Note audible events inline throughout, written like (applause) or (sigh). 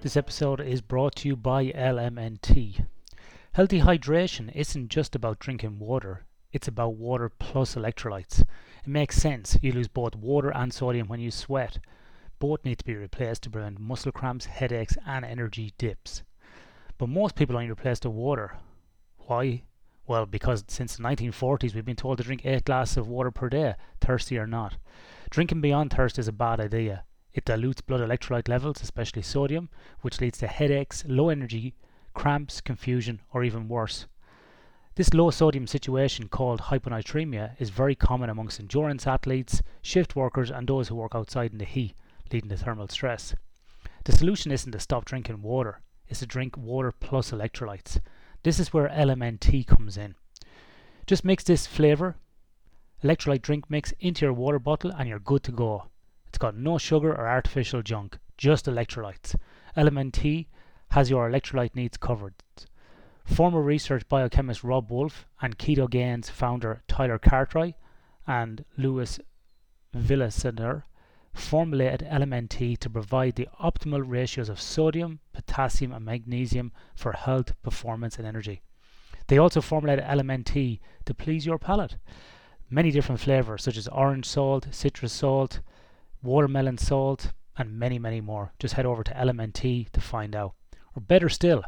This episode is brought to you by LMNT. Healthy hydration isn't just about drinking water, it's about water plus electrolytes. It makes sense, you lose both water and sodium when you sweat. Both need to be replaced to prevent muscle cramps, headaches, and energy dips. But most people only replace the water. Why? Well, because since the 1940s we've been told to drink 8 glasses of water per day, thirsty or not. Drinking beyond thirst is a bad idea. It dilutes blood electrolyte levels, especially sodium, which leads to headaches, low energy, cramps, confusion, or even worse. This low sodium situation, called hyponatremia, is very common amongst endurance athletes, shift workers, and those who work outside in the heat, leading to thermal stress. The solution isn't to stop drinking water, it's to drink water plus electrolytes. This is where LMNT comes in. Just mix this flavour, electrolyte drink mix into your water bottle, and you're good to go. It's got no sugar or artificial junk, just electrolytes. LMNT has your electrolyte needs covered. Former research biochemist Robb Wolf and Ketogains founder Tyler Cartwright and Luis Villaseñor formulated LMNT to provide the optimal ratios of sodium, potassium, and magnesium for health, performance, and energy. They also formulated LMNT to please your palate. Many different flavors, such as orange salt, citrus salt, watermelon salt, and many, many more. Just head over to LMNT to find out. Or better still,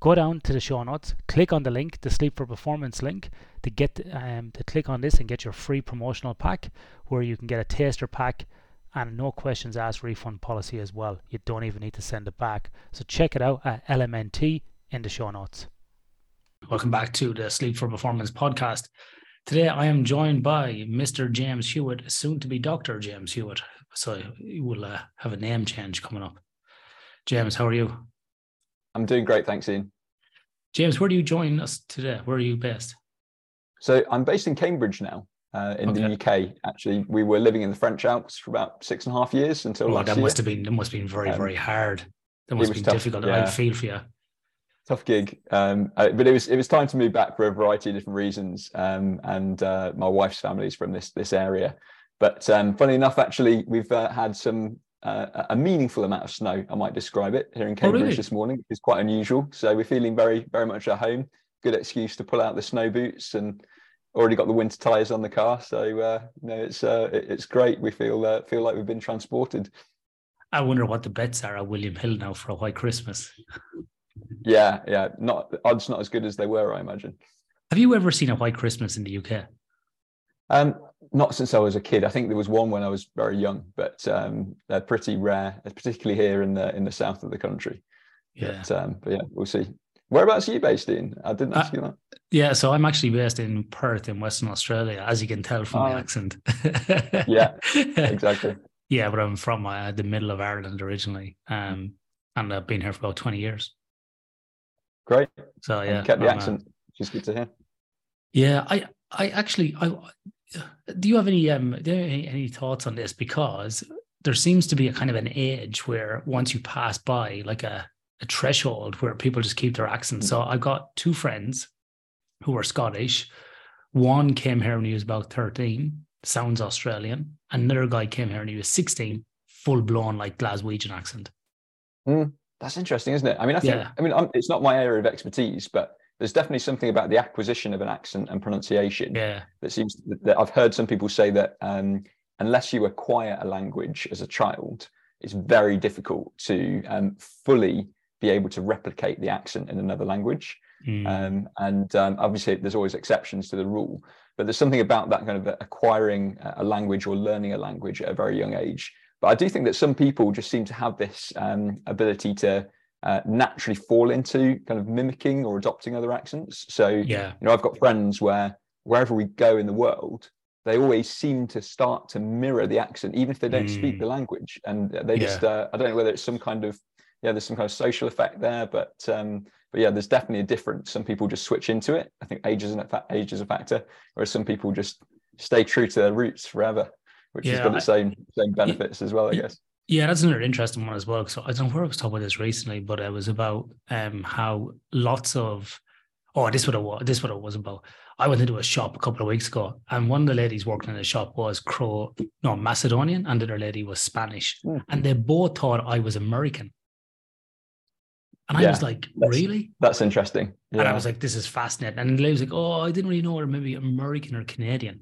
go down to the show notes, click on the link, the Sleep for Performance link, to get um, to click on this and get your free promotional pack, where you can get a taster pack and no questions asked refund policy as well. You don't even need to send it back. So check it out at LMNT in the show notes. Welcome back to the Sleep for Performance podcast. Today I am joined by Mr. James Hewitt, soon to be Dr. James Hewitt. So you will uh, have a name change coming up. James, how are you? I'm doing great, thanks, Ian. James, where do you join us today? Where are you based? So I'm based in Cambridge now, uh, in okay. the UK. Actually, we were living in the French Alps for about six and a half years until. Oh, that must have been that must have been very um, very hard. That must have been tough, difficult. Yeah. I feel for you. Tough gig, um, uh, but it was it was time to move back for a variety of different reasons. Um, and uh, my wife's family is from this this area, but um, funny enough, actually, we've uh, had some uh, a meaningful amount of snow. I might describe it here in Cambridge oh, really? this morning. It's quite unusual, so we're feeling very very much at home. Good excuse to pull out the snow boots and already got the winter tires on the car. So uh, you know, it's uh, it's great. We feel uh, feel like we've been transported. I wonder what the bets are at William Hill now for a white Christmas. yeah, yeah, not odds not as good as they were, I imagine. Have you ever seen a white Christmas in the UK? Um, not since I was a kid. I think there was one when I was very young, but um, they're pretty rare, particularly here in the in the south of the country. Yeah. But, um, but yeah, we'll see. Whereabouts are you based in? I didn't ask uh, you that. Yeah, so I'm actually based in Perth in Western Australia, as you can tell from oh. my accent. yeah, (laughs) exactly. Yeah, but I'm from uh, the middle of Ireland originally, um, and I've been here for about 20 years. Great. So yeah, kept the I'm, uh, accent, which is good to hear. Yeah, I I actually I do you have any um do you have any, any thoughts on this because there seems to be a kind of an age where once you pass by like a a threshold where people just keep their accent. So I've got two friends who are Scottish. One came here when he was about 13, sounds Australian. Another guy came here when he was 16, full blown like Glaswegian accent. Mm, that's interesting, isn't it? I mean, I think, yeah. I mean, I'm, it's not my area of expertise, but there's definitely something about the acquisition of an accent and pronunciation yeah. that seems that I've heard some people say that um, unless you acquire a language as a child, it's very difficult to um, fully be able to replicate the accent in another language. Mm. Um, and um, obviously, there's always exceptions to the rule, but there's something about that kind of acquiring a language or learning a language at a very young age. But I do think that some people just seem to have this um, ability to uh, naturally fall into kind of mimicking or adopting other accents. So, yeah, you know, I've got friends where wherever we go in the world, they always seem to start to mirror the accent, even if they don't mm. speak the language. And they just, yeah. uh, I don't know whether it's some kind of yeah, there's some kind of social effect there, but um, but yeah, there's definitely a difference. Some people just switch into it. I think age is an age is a factor, whereas some people just stay true to their roots forever, which yeah, has got the same same benefits as well, I guess. Yeah, that's another interesting one as well. So I don't know where I was talking about this recently, but it was about um, how lots of oh, this what it was. This what it was about. I went into a shop a couple of weeks ago, and one of the ladies working in the shop was Crow, no Macedonian, and the other lady was Spanish, mm. and they both thought I was American. And I Yeah, was like, that's- really? That's interesting. And I was like, this is fascinating. And Lee was like, oh, I didn't really know whether maybe American or Canadian.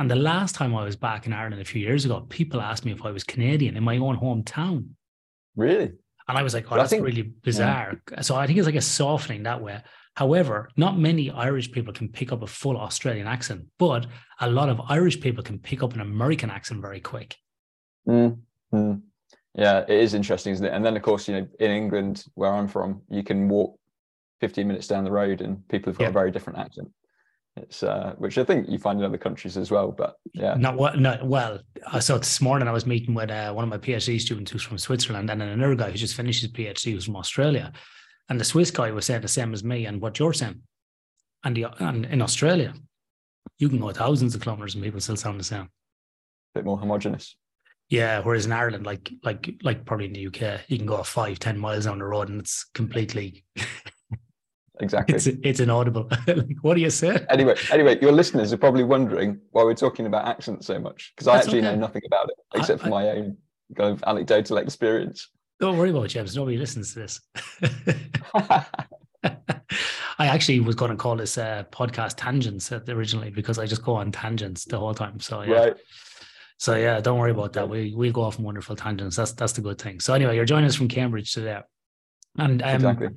And the last time I was back in Ireland a few years ago, people asked me if I was Canadian in my own hometown. Really? And I was like, oh, that's think- really bizarre. So I think it's like a softening that way. However, not many Irish people can pick up a full Australian accent, but a lot of Irish people can pick up an American accent very quick. Mm, mm. Yeah, it is interesting, isn't it? And then, of course, you know, in England, where I'm from, you can walk 15 minutes down the road and people have got Yeah. a very different accent. It's uh, which I think you find in other countries as well. But yeah, Not what, not well. So this morning I was meeting with uh, one of my PhD students who's from Switzerland, and then another guy who just finished his PhD who's from Australia. And the Swiss guy was saying the same as me and what you're saying. And, the, and in Australia, you can go thousands of kilometers and people still sound the same. a bit more homogenous. Yeah, whereas in Ireland, like like like probably in the UK, you can go five, ten miles down the road and it's completely (laughs) Exactly. it's it's inaudible. (laughs) like, what do you say? anyway, anyway, your listeners are probably wondering why we're talking about accents so much because I That's actually okay. know nothing about it I- except for I- my own kind of anecdotal experience. Don't worry about it, James. Nobody listens to this. (laughs) I actually was going to call this uh, podcast tangents originally because I just go on tangents the whole time. So yeah, Right. so yeah, don't worry about that. We we go off on wonderful tangents. That's that's the good thing. So anyway, you're joining us from Cambridge today, and um, Exactly.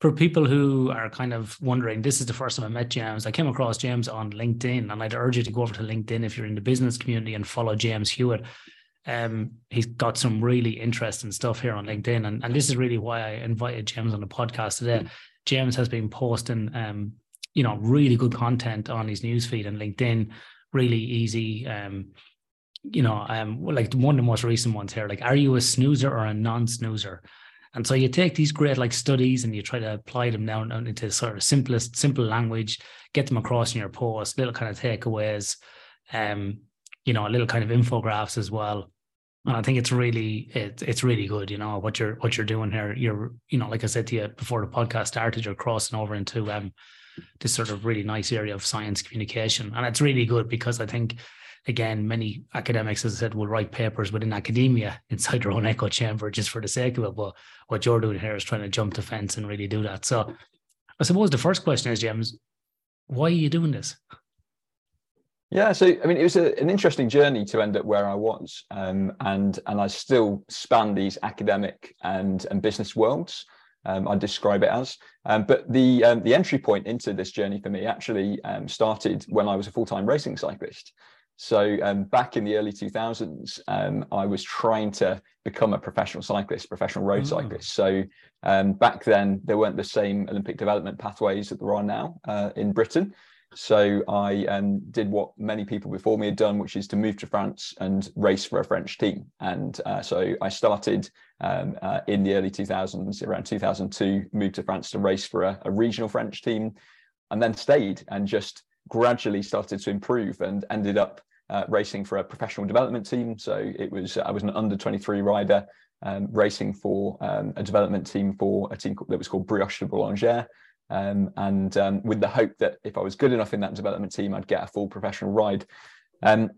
For people who are kind of wondering, this is the first time I met James. I came across James on LinkedIn, and I'd urge you to go over to LinkedIn if you're in the business community and follow James Hewitt. Um, he's got some really interesting stuff here on LinkedIn, and, and this is really why I invited James on the podcast today. James has been posting, um, you know, really good content on his newsfeed and LinkedIn, really easy. Um, you know, um, like one of the most recent ones here, like, are you a snoozer or a non-snoozer? And so you take these great like studies and you try to apply them down into sort of simplest, simple language, get them across in your post, little kind of takeaways, um, you know, a little kind of infographics as well. And I think it's really it, it's really good, you know, what you're what you're doing here. You're, you know, like I said to you before the podcast started, you're crossing over into um this sort of really nice area of science communication. And it's really good because I think again, many academics, as I said, will write papers within academia inside their own echo chamber just for the sake of it. But what you're doing here is trying to jump the fence and really do that. So I suppose the first question is, James, why are you doing this? Yeah, so I mean, it was a, an interesting journey to end up where I was, um, and and I still span these academic and and business worlds. Um, I describe it as, um, but the um, the entry point into this journey for me actually um, started when I was a full time racing cyclist. So um, back in the early 2000s, um, I was trying to become a professional cyclist, professional road Mm. cyclist. So um, back then, there weren't the same Olympic development pathways that there are now uh, in Britain. So I um, did what many people before me had done, which is to move to France and race for a French team. And uh, so I started um, uh, in the early 2000s, around 2002, moved to France to race for a, a regional French team, and then stayed and just gradually started to improve and ended up uh, racing for a professional development team. So it was I was an under 23 rider um, racing for um, a development team for a team that was called Brioche de Boulanger. Um, and um, with the hope that if I was good enough in that development team, I'd get a full professional ride. Um,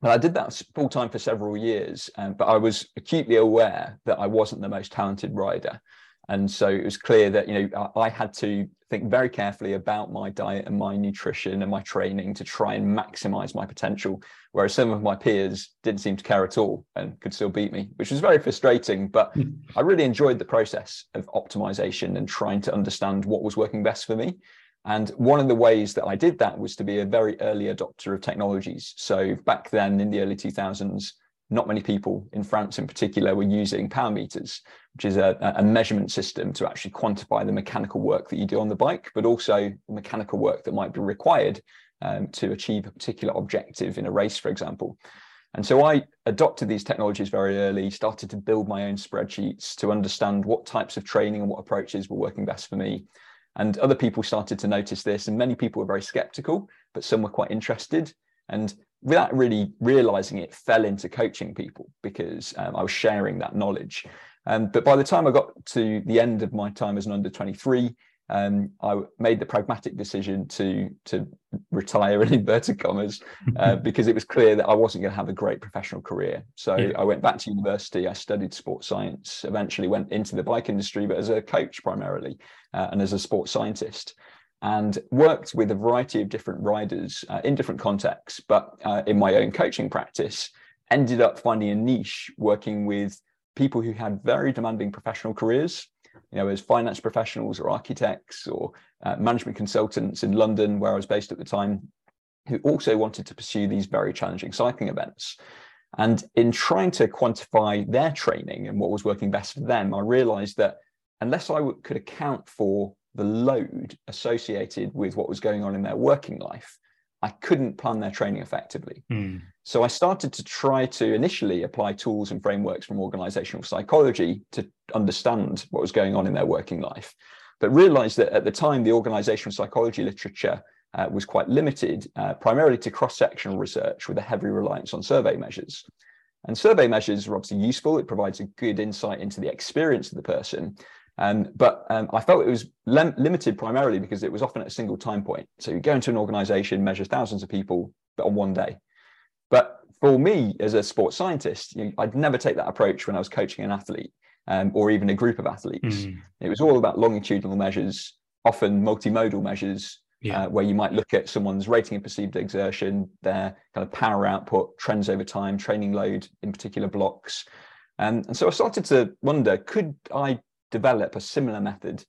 but I did that full time for several years, um, but I was acutely aware that I wasn't the most talented rider. And so it was clear that, you know, I I had to think very carefully about my diet and my nutrition and my training to try and maximize my potential. Whereas some of my peers didn't seem to care at all and could still beat me, which was very frustrating. But hmm. I really enjoyed the process of optimization and trying to understand what was working best for me. And one of the ways that I did that was to be a very early adopter of technologies. So back then in the early 2000s, not many people in France in particular were using power meters, which is a, a measurement system to actually quantify the mechanical work that you do on the bike, but also the mechanical work that might be required um, to achieve a particular objective in a race, for example. And so I adopted these technologies very early, started to build my own spreadsheets to understand what types of training and what approaches were working best for me. And other people started to notice this, and many people were very skeptical, but some were quite interested. And without really realizing it, fell into coaching people because um, I was sharing that knowledge. Um, but by the time I got to the end of my time as an under 23, um, I made the pragmatic decision to to retire in inverted commas (laughs) uh, because it was clear that I wasn't going to have a great professional career. So yeah. I went back to university. I studied sports science. Eventually went into the bike industry, but as a coach primarily uh, and as a sports scientist. And worked with a variety of different riders uh, in different contexts, but uh, in my own coaching practice, ended up finding a niche working with people who had very demanding professional careers you know, as finance professionals or architects or uh, management consultants in London, where I was based at the time, who also wanted to pursue these very challenging cycling events. And in trying to quantify their training and what was working best for them, I realized that unless I could account for the load associated with what was going on in their working life, I couldn't plan their training effectively. Mm. So I started to try to initially apply tools and frameworks from organizational psychology to understand what was going on in their working life, but realized that at the time the organizational psychology literature uh, was quite limited, uh, primarily to cross-sectional research with a heavy reliance on survey measures. And survey measures are obviously useful. It provides a good insight into the experience of the person, um, but um, I felt it was lim- limited primarily because it was often at a single time point. So you go into an organization, measure thousands of people but on one day. But for me, as a sports scientist, you know, I'd never take that approach when I was coaching an athlete um, or even a group of athletes. Mm. It was all about longitudinal measures, often multimodal measures, yeah. uh, where you might look at someone's rating of perceived exertion, their kind of power output, trends over time, training load in particular blocks. Um, and so I started to wonder could I develop a similar method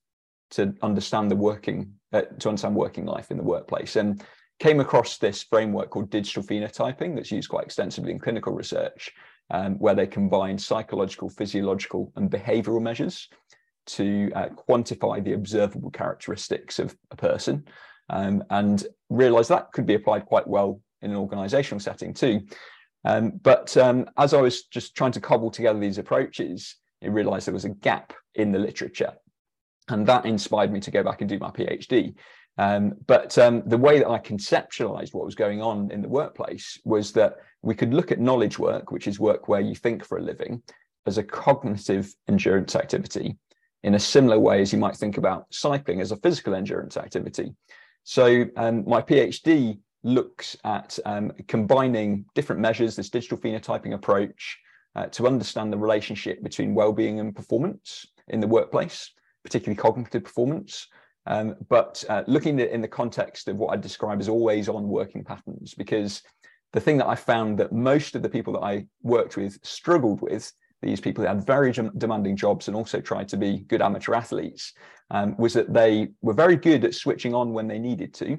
to understand the working uh, to understand working life in the workplace and came across this framework called digital phenotyping that's used quite extensively in clinical research um, where they combine psychological physiological and behavioral measures to uh, quantify the observable characteristics of a person. Um, and realize that could be applied quite well in an organizational setting too. Um, but um, as i was just trying to cobble together these approaches I realized there was a gap in the literature. And that inspired me to go back and do my PhD. Um, but um, the way that I conceptualized what was going on in the workplace was that we could look at knowledge work, which is work where you think for a living, as a cognitive endurance activity in a similar way as you might think about cycling as a physical endurance activity. So um, my PhD looks at um, combining different measures, this digital phenotyping approach, uh, to understand the relationship between well-being and performance in the workplace, particularly cognitive performance. Um, but uh, looking at in the context of what I describe as always on working patterns, because the thing that I found that most of the people that I worked with struggled with, these people who had very demanding jobs and also tried to be good amateur athletes, um, was that they were very good at switching on when they needed to,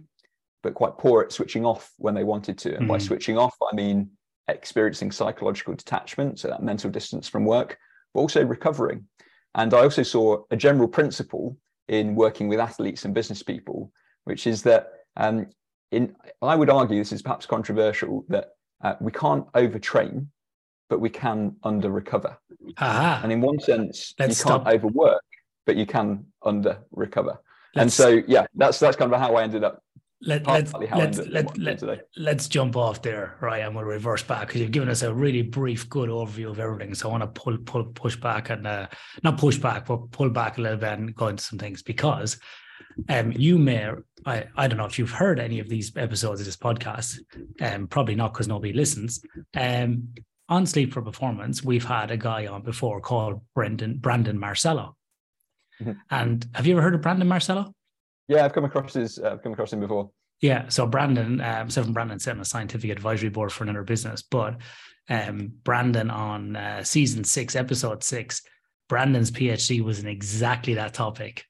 but quite poor at switching off when they wanted to. And mm. by switching off, I mean experiencing psychological detachment, so that mental distance from work, but also recovering. And I also saw a general principle in working with athletes and business people, which is that um, in I would argue this is perhaps controversial that uh, we can't overtrain, but we can under recover. And in one sense, Let's you can't stop. overwork, but you can under recover. and so, yeah, that's that's kind of how I ended up let, let's let's let, let, let's jump off there, right? And we'll reverse back because you've given us a really brief, good overview of everything. So I want to pull, pull, push back and uh, not push back, but pull back a little bit and go into some things because um, you may, I, I don't know if you've heard any of these episodes of this podcast, um, probably not because nobody listens. Um, on Sleep for Performance, we've had a guy on before called Brendan Brandon Marcello. Mm-hmm. And have you ever heard of Brandon Marcello? Yeah, I've come across his. Uh, I've come across him before. Yeah, so Brandon, um, myself and Brandon sit on a scientific advisory board for another business, but um, Brandon on uh, season six, episode six, Brandon's PhD was in exactly that topic.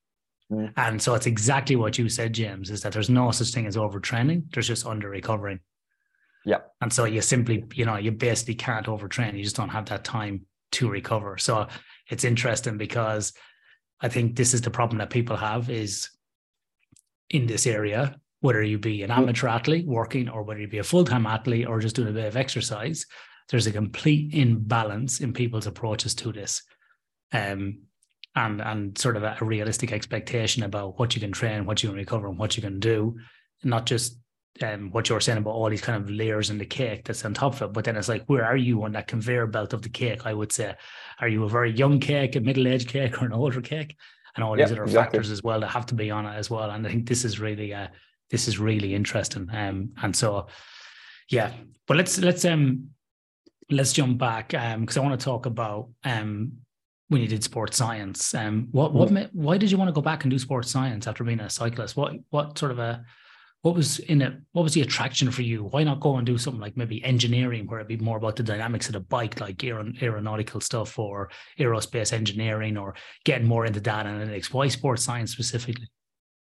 Mm. And so it's exactly what you said, James, is that there's no such thing as overtraining. There's just under recovering. Yeah. And so you simply, you know, you basically can't overtrain. You just don't have that time to recover. So it's interesting because I think this is the problem that people have is in this area, whether you be an amateur athlete working or whether you be a full time athlete or just doing a bit of exercise, there's a complete imbalance in people's approaches to this. Um, and and sort of a, realistic expectation about what you can train, what you can recover, and what you can do, not just um, what you're saying about all these kind of layers in the cake that's on top of it. But then it's like, where are you on that conveyor belt of the cake? I would say, are you a very young cake, a middle aged cake, or an older cake? And all these other exactly. factors as well that have to be on it as well. And I think this is really uh, this is really interesting. Um, and so yeah, but let's let's um let's jump back um because I want to talk about um when you did sports science. Um, what what mm. why did you want to go back and do sports science after being a cyclist? What what sort of a what was in it? What was the attraction for you? Why not go and do something like maybe engineering, where it'd be more about the dynamics of the bike, like aeronautical stuff or aerospace engineering, or getting more into data analytics? Why sports science specifically?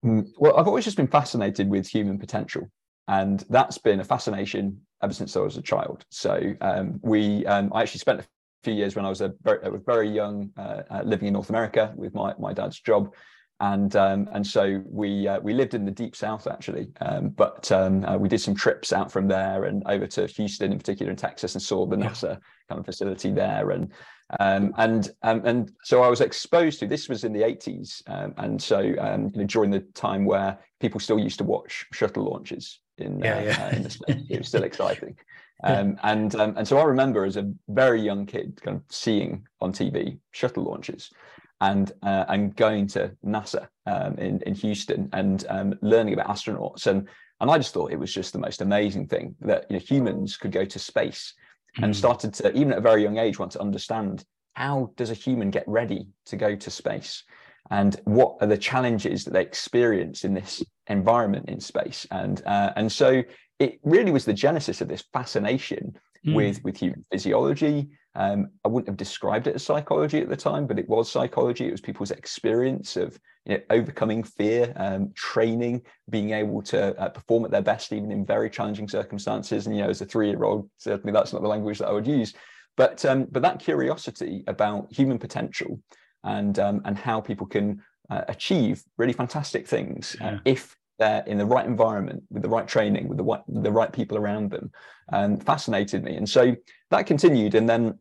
Mm, well, I've always just been fascinated with human potential, and that's been a fascination ever since I was a child. So um, we, um, I actually spent a few years when I was a very, very young, uh, uh, living in North America with my my dad's job and um, and so we uh, we lived in the deep south actually, um, but um, uh, we did some trips out from there and over to Houston in particular in Texas and saw the NASA yeah. kind of facility there and um, and um, and so I was exposed to this was in the 80s um, and so you know, during the time where people still used to watch shuttle launches in, yeah, uh, yeah. In the it was still (laughs) exciting. (laughs) Um, and um, and so I remember as a very young kid, kind of seeing on TV shuttle launches, and uh, and going to NASA um, in in Houston and um, learning about astronauts and and I just thought it was just the most amazing thing that you know humans could go to space mm. and hmm. started to even at a very young age want to understand how does a human get ready to go to space and what are the challenges that they experience in this environment in space and uh, and so it really was the genesis of this fascination mm. with with human physiology um, I wouldn't have described it as psychology at the time, but it was psychology. It was people's experience of you know, overcoming fear, um, training, being able to uh, perform at their best, even in very challenging circumstances. And you know, as a three-year-old, certainly that's not the language that I would use. But um, but that curiosity about human potential and um, and how people can uh, achieve really fantastic things uh, if they're in the right environment with the right training with the, the right people around them um, fascinated me and so that continued and then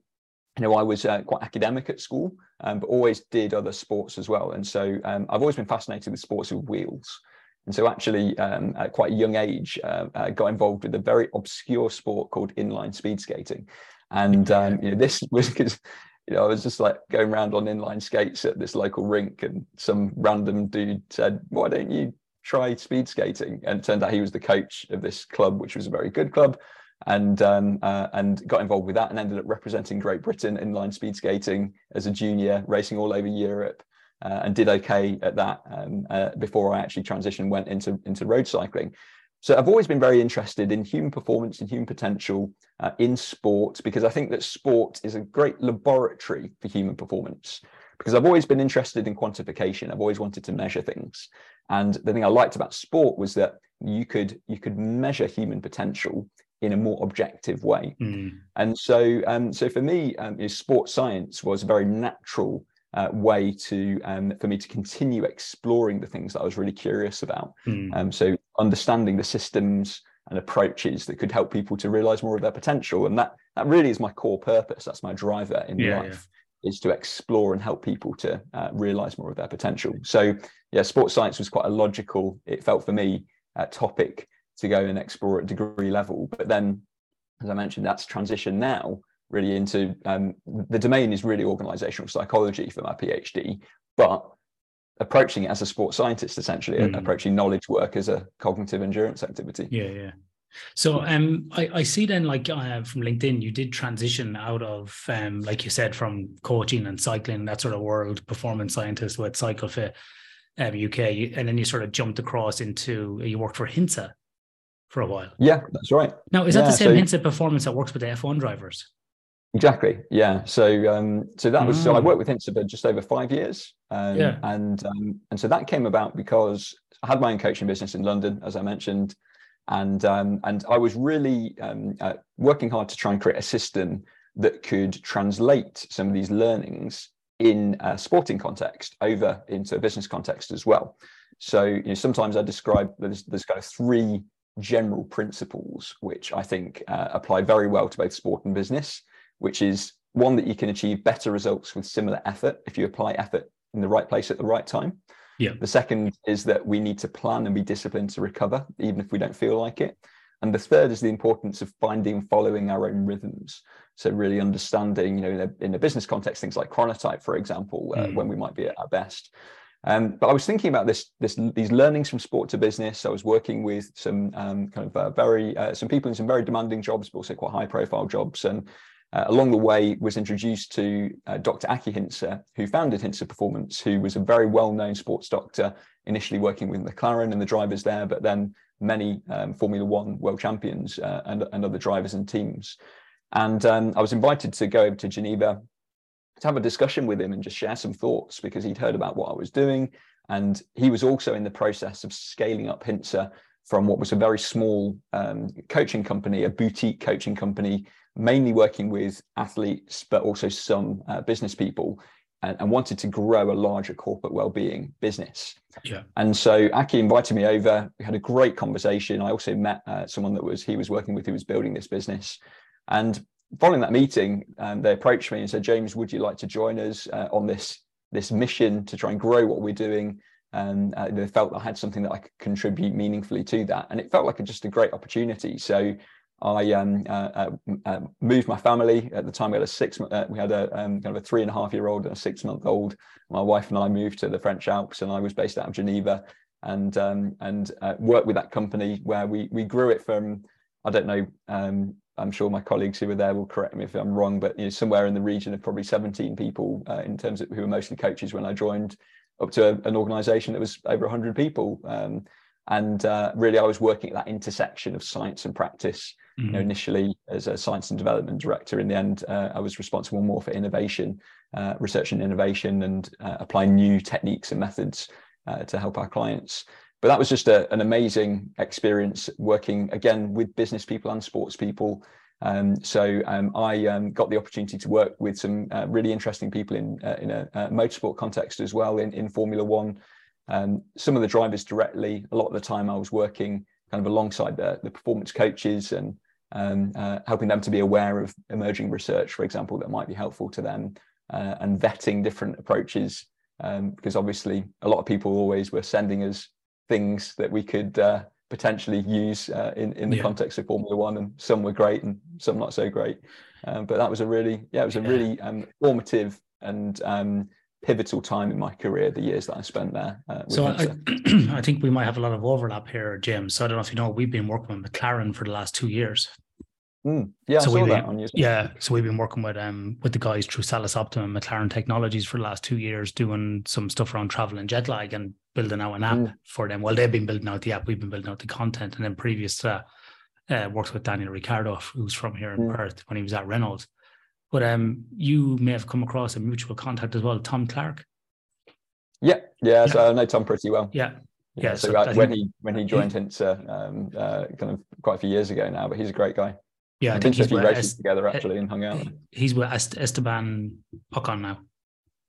you know i was uh, quite academic at school um, but always did other sports as well. And so um, i've always been fascinated with sports with wheels. And so actually um, at quite a young age uh, uh, got involved with a very obscure sport called inline speed skating. And um, you know this (laughs) was because you know, I was just like going around on inline skates at this local rink, and some random dude said, "Why don't you try speed skating. And it turned out he was the coach of this club, which was a very good club, and um, uh, and got involved with that and ended up representing Great Britain in line speed skating as a junior, racing all over Europe. Uh, and did okay at that um, uh, before I actually transitioned, went into into road cycling. So I've always been very interested in human performance and human potential uh, in sport because I think that sport is a great laboratory for human performance because I've always been interested in quantification. I've always wanted to measure things. And the thing I liked about sport was that you could you could measure human potential in a more objective way. Mm. And so um, so for me, um, sports science was a very natural uh, way to um, for me to continue exploring the things that I was really curious about. Mm. Um, so understanding the systems and approaches that could help people to realize more of their potential, and that that really is my core purpose. That's my driver in yeah, life is to explore and help people to uh, realize more of their potential. So, yeah, sports science was quite a logical, it felt for me, uh, topic to go and explore at degree level. But then, as I mentioned, that's transition now really into um, the domain is really organizational psychology for my PhD, but approaching it as a sports scientist, essentially, mm. approaching knowledge work as a cognitive endurance activity. Yeah, yeah. So um, I, I see then like uh, from LinkedIn, you did transition out of um, like you said from coaching and cycling that sort of world performance scientist with CycleFit um, UK, and then you sort of jumped across into you worked for Hintsa for a while. Yeah, that's right. Now is that the same so, Hintsa performance that works with the F1 drivers? Exactly. Yeah. So um, so that was mm. so I mm. worked with Hintsa for just over five years. Um, yeah. And um, and so that came about because I had my own coaching business in London, as I mentioned and um, and I was really um, uh, working hard to try and create a system that could translate some of these learnings in a sporting context over into a business context as well. So you know, sometimes I describe there's, there's kind of three general principles which I think uh, apply very well to both sport and business, which is one that you can achieve better results with similar effort if you apply effort in the right place at the right time. Yeah. The second is that we need to plan and be disciplined to recover, even if we don't feel like it. And the third is the importance of finding and following our own rhythms. So really understanding, you know, in a, in a business context, things like chronotype, for example, uh, mm. when we might be at our best. Um, but I was thinking about this, this, these learnings from sport to business. I was working with some um, kind of uh, very, uh, some people in some very demanding jobs, but also quite high profile jobs. And uh, along the way was introduced to uh, Dr. Aki Hintsa, who founded Hintsa Performance, who was a very well-known sports doctor, initially working with McLaren and the drivers there, but then many um, Formula One world champions uh, and, and other drivers and teams. And um, I was invited to go over to Geneva to have a discussion with him and just share some thoughts because he'd heard about what I was doing. And he was also in the process of scaling up Hintsa from what was a very small um, coaching company, a boutique coaching company, mainly working with athletes, but also some uh, business people, and, and, wanted to grow a larger corporate well-being business. Yeah. And so Aki invited me over. We had a great conversation. I also met uh, someone that was he was working with who was building this business. And following that meeting, um, they approached me and said, James, would you like to join us uh, on this, this mission to try and grow what we're doing? And uh, they felt I had something that I could contribute meaningfully to that. And it felt like a, just a great opportunity. So I um, uh, uh, uh moved my family at the time. We had a six. Uh, we had a um, kind of a three and a half year old and a six month old. My wife and I moved to the French Alps, and I was based out of Geneva, and um, and uh, worked with that company where we we grew it from. I don't know. I'm sure my colleagues who were there will correct me if I'm wrong, but you know, somewhere in the region of probably 17 people uh, in terms of who were mostly coaches when I joined, up to a, an organisation that was over 100 people. Um, and uh, really, I was working at that intersection of science and practice. Mm-hmm. You know, mm-hmm. initially as a science and development director, in the end, uh, I was responsible more for innovation, uh, research and innovation, and uh, applying new techniques and methods uh, to help our clients but that was just a, an amazing experience working again with business people and sports people. Um, so um, I um, got the opportunity to work with some uh, really interesting people in uh, in a, motorsport context as well in, in Formula One. Um, some of the drivers directly. A lot of the time I was working kind of alongside the, the performance coaches and um, uh, helping them to be aware of emerging research, for example, that might be helpful to them, uh, and vetting different approaches. Um, because obviously, a lot of people always were sending us things that we could uh, potentially use uh, in in the yeah. context of Formula One, and some were great and some not so great. Um, but that was a really yeah, it was a yeah. really um, formative and um, pivotal time in my career. The years that I spent there. Uh, so I, (clears throat) I, think we might have a lot of overlap here, Jim. So I don't know if you know, we've been working with McLaren for the last two years. Mm, yeah, so we've been, Yeah, so we've been working with um with the guys through Salus Optimum McLaren Technologies for the last two years, doing some stuff around travel and jet lag, and building out an app mm. for them. Well, they've been building out the app, we've been building out the content, and then previous to uh, worked with Daniel Ricciardo, who's from here in mm. Perth when he was at Renault. But um, you may have come across a mutual contact as well, Tom Clark. Yeah, yeah. So I know Tom pretty well. Yeah, yeah. so, so when he when he joined Hintsa, um, uh, kind of quite a few years ago now, but he's a great guy. Yeah, I think he's with races Est- together actually and hung out. He's with Est- Esteban Ocon now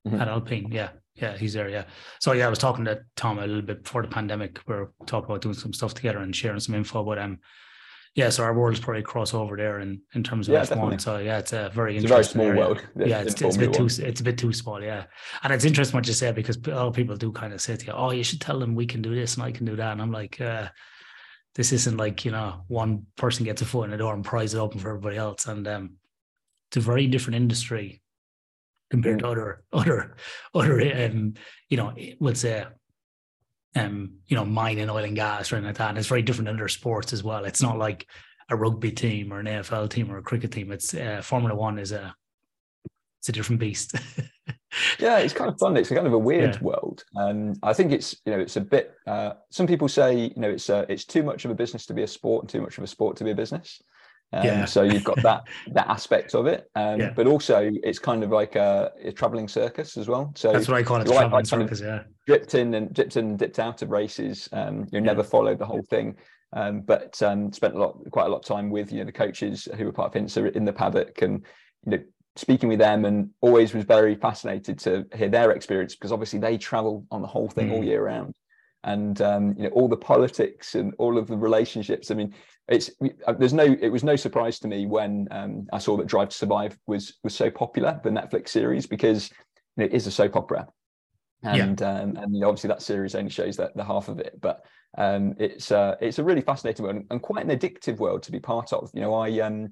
mm-hmm. at Alpine. Yeah, yeah, he's there. Yeah. So yeah, I was talking to Tom a little bit before the pandemic. We are talking about doing some stuff together and sharing some info. But um, yeah, so our worlds probably cross over there in, in terms of yeah, F1. So yeah, it's a very it's interesting. A very small area. world. Yeah, it's, it's a bit too it's a bit too small. Yeah, and it's interesting what you said because a lot of people do kind of say to you, "Oh, you should tell them we can do this and I can do that," and I'm like. Uh, this isn't like you know one person gets a foot in the door and pries it open for everybody else. And um, it's a very different industry compared mm. to other (laughs) other other um, you know we'll say um you know mining oil and gas or anything like that. And it's very different in other sports as well. It's not like a rugby team or an AFL team or a cricket team. It's uh, Formula One is a it's a different beast (laughs) yeah, it's kind of fun. It's kind of a weird yeah. world. and I think it's you know it's a bit. Uh, some people say you know it's uh, it's too much of a business to be a sport and too much of a sport to be a business. Um, yeah. So you've got that (laughs) that aspect of it, um, yeah. but also it's kind of like a, a, traveling circus as well. So that's what I call it, traveling like circus. Yeah, dipped in and dipped in, and dipped out of races. Um, you never followed the whole thing, um, but um, spent a lot, quite a lot of time with you know the coaches who were part of Hintsa in the paddock, and you know speaking with them and always was very fascinated to hear their experience because obviously they travel on the whole thing mm. all year round and um, you know all the politics and all of the relationships i mean it's uh, there's no it was no surprise to me when um, i saw that drive to survive was was so popular the netflix series because you know, it is a soap opera and yeah. um, and you know, obviously that series only shows that the half of it but um, it's uh, it's a really fascinating world and quite an addictive world to be part of you know i um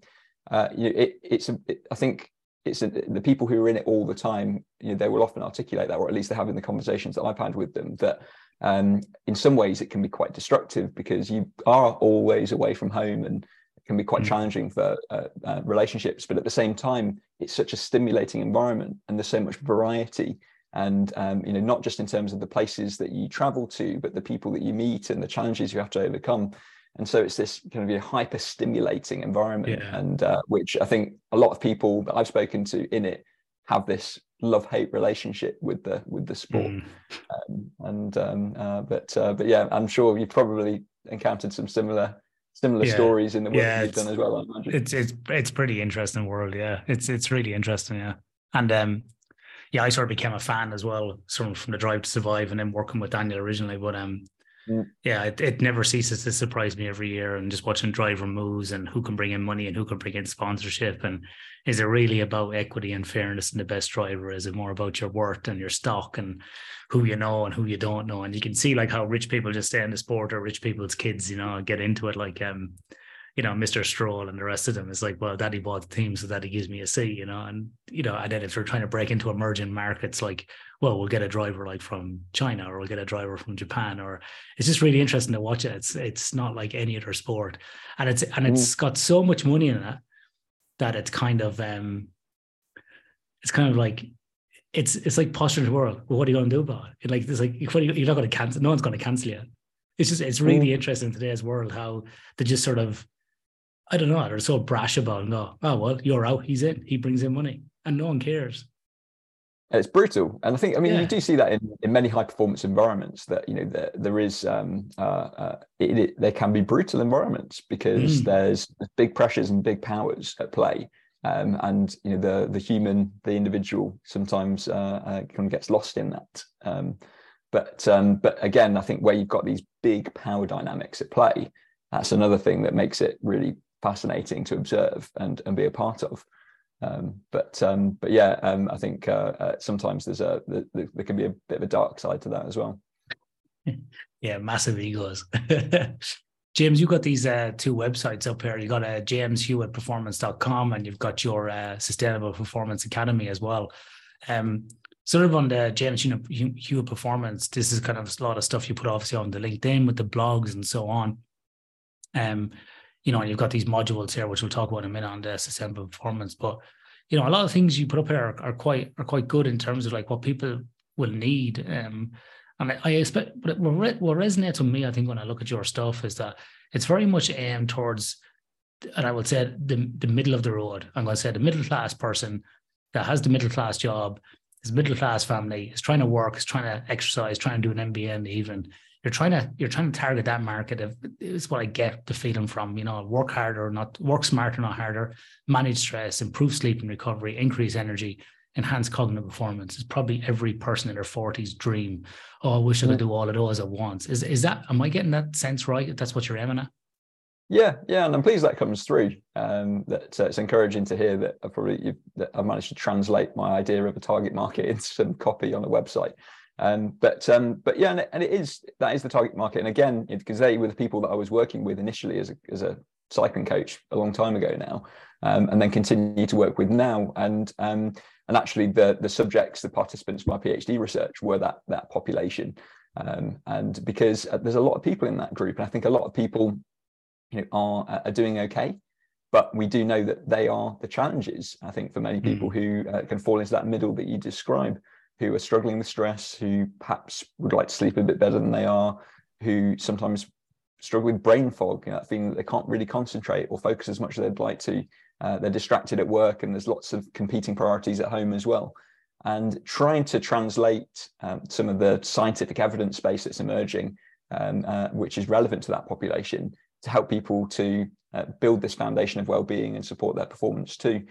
uh, you know, it, it's a, it, I think it's a, the people who are in it all the time you know they will often articulate that or at least they have in the conversations that i've had with them that um, in some ways it can be quite destructive because you are always away from home and it can be quite mm. challenging for uh, uh, relationships but at the same time it's such a stimulating environment and there's so much variety and um, you know not just in terms of the places that you travel to but the people that you meet and the challenges you have to overcome and so it's this kind of a hyper stimulating environment yeah. and uh, which i think a lot of people that i've spoken to in it have this love hate relationship with the with the sport mm. um, and um, uh, but uh, but yeah i'm sure you probably encountered some similar similar yeah. stories in the work yeah, you've done as well it's it's it's pretty interesting world yeah it's it's really interesting yeah and um yeah i sort of became a fan as well sort of from the drive to survive and then working with daniel originally but um yeah, yeah it, it never ceases to surprise me every year and just watching driver moves and who can bring in money and who can bring in sponsorship and is it really about equity and fairness in the best driver? Is it more about your worth and your stock and who you know and who you don't know? And you can see like how rich people just stay in the sport or rich people's kids you know get into it like um you know, Mr. Stroll and the rest of them is like, well, daddy bought the team, so daddy gives me a C, you know, and you know, and then if they're trying to break into emerging markets, like, well, we'll get a driver like from China or we'll get a driver from Japan, or it's just really interesting to watch it. It's it's not like any other sport, and it's and it's mm. got so much money in it that it's kind of um, it's kind of like it's it's like posture the world. Well, what are you going to do about it? Like it's like you're not going to cancel. No one's going to cancel you. It's just it's really mm. interesting in today's world how they just sort of I don't know, they're so brash about and go, oh, well, you're out, he's in, he brings in money, and no one cares. It's brutal, and I think I mean yeah. you do see that in, in many high performance environments that you know there, there is um, uh, uh, it, it, there can be brutal environments because mm. there's big pressures and big powers at play, um, and you know the the human the individual sometimes uh, uh kind of gets lost in that. Um, but um, but again, I think where you've got these big power dynamics at play, that's another thing that makes it really fascinating to observe and and be a part of. Um, but um, but yeah, um, I think uh, uh, sometimes there's a there, there, can be a bit of a dark side to that as well. (laughs) Yeah, massive egos. (laughs) James, you've got these uh, two websites up here. You've got uh, jameshewittperformance.com and you've got your uh, Sustainable Performance Academy as well. Um, sort of on the James Hewitt Performance, this is kind of a lot of stuff you put obviously on the LinkedIn with the blogs and so on. Um, you know, and you've got these modules here, which we'll talk about in a minute on the sustainable performance. But you know, a lot of things you put up here are, are quite are quite good in terms of like what people will need. Um, and I, I expect, what, re- what resonates with me, I think, when I look at your stuff, is that it's very much aimed towards, and I would say the the middle of the road. I'm going to say the middle class person that has the middle class job, is middle class family, is trying to work, is trying to exercise, trying to do an MBA in the evening, you're trying to you're trying to target that market of is what I get the feeling from, you know, work harder, not work smarter, not harder, manage stress, improve sleep and recovery, increase energy, enhance cognitive performance. Is probably every person in their 40s dream. Oh, I wish I could do all of those at once. Is is that am I getting that sense right? That's what you're aiming at? Yeah, yeah, and I'm pleased that comes through. Um, that uh, it's encouraging to hear that I probably that I've managed to translate my idea of a target market (laughs) into some copy on a website. Um, but um, but yeah, and it, and it is that is the target market. And again, because they were the people that I was working with initially as a as a cycling coach a long time ago now, um, and then continue to work with now. And um, and actually, the the subjects, the participants of my PhD research were that that population. Um, and because uh, there's a lot of people in that group, and I think a lot of people, you know, are are doing okay. But we do know that they are the challenges. I think for many people mm. who uh, can fall into that middle that you describe who are struggling with stress, who perhaps would like to sleep a bit better than they are, who sometimes struggle with brain fog, you know, that feeling that they can't really concentrate or focus as much as they'd like to. Uh, they're distracted at work and there's lots of competing priorities at home as well. And trying to translate um, some of the scientific evidence base that's emerging, um, uh, which is relevant to that population, to help people to uh, build this foundation of well-being and support their performance too.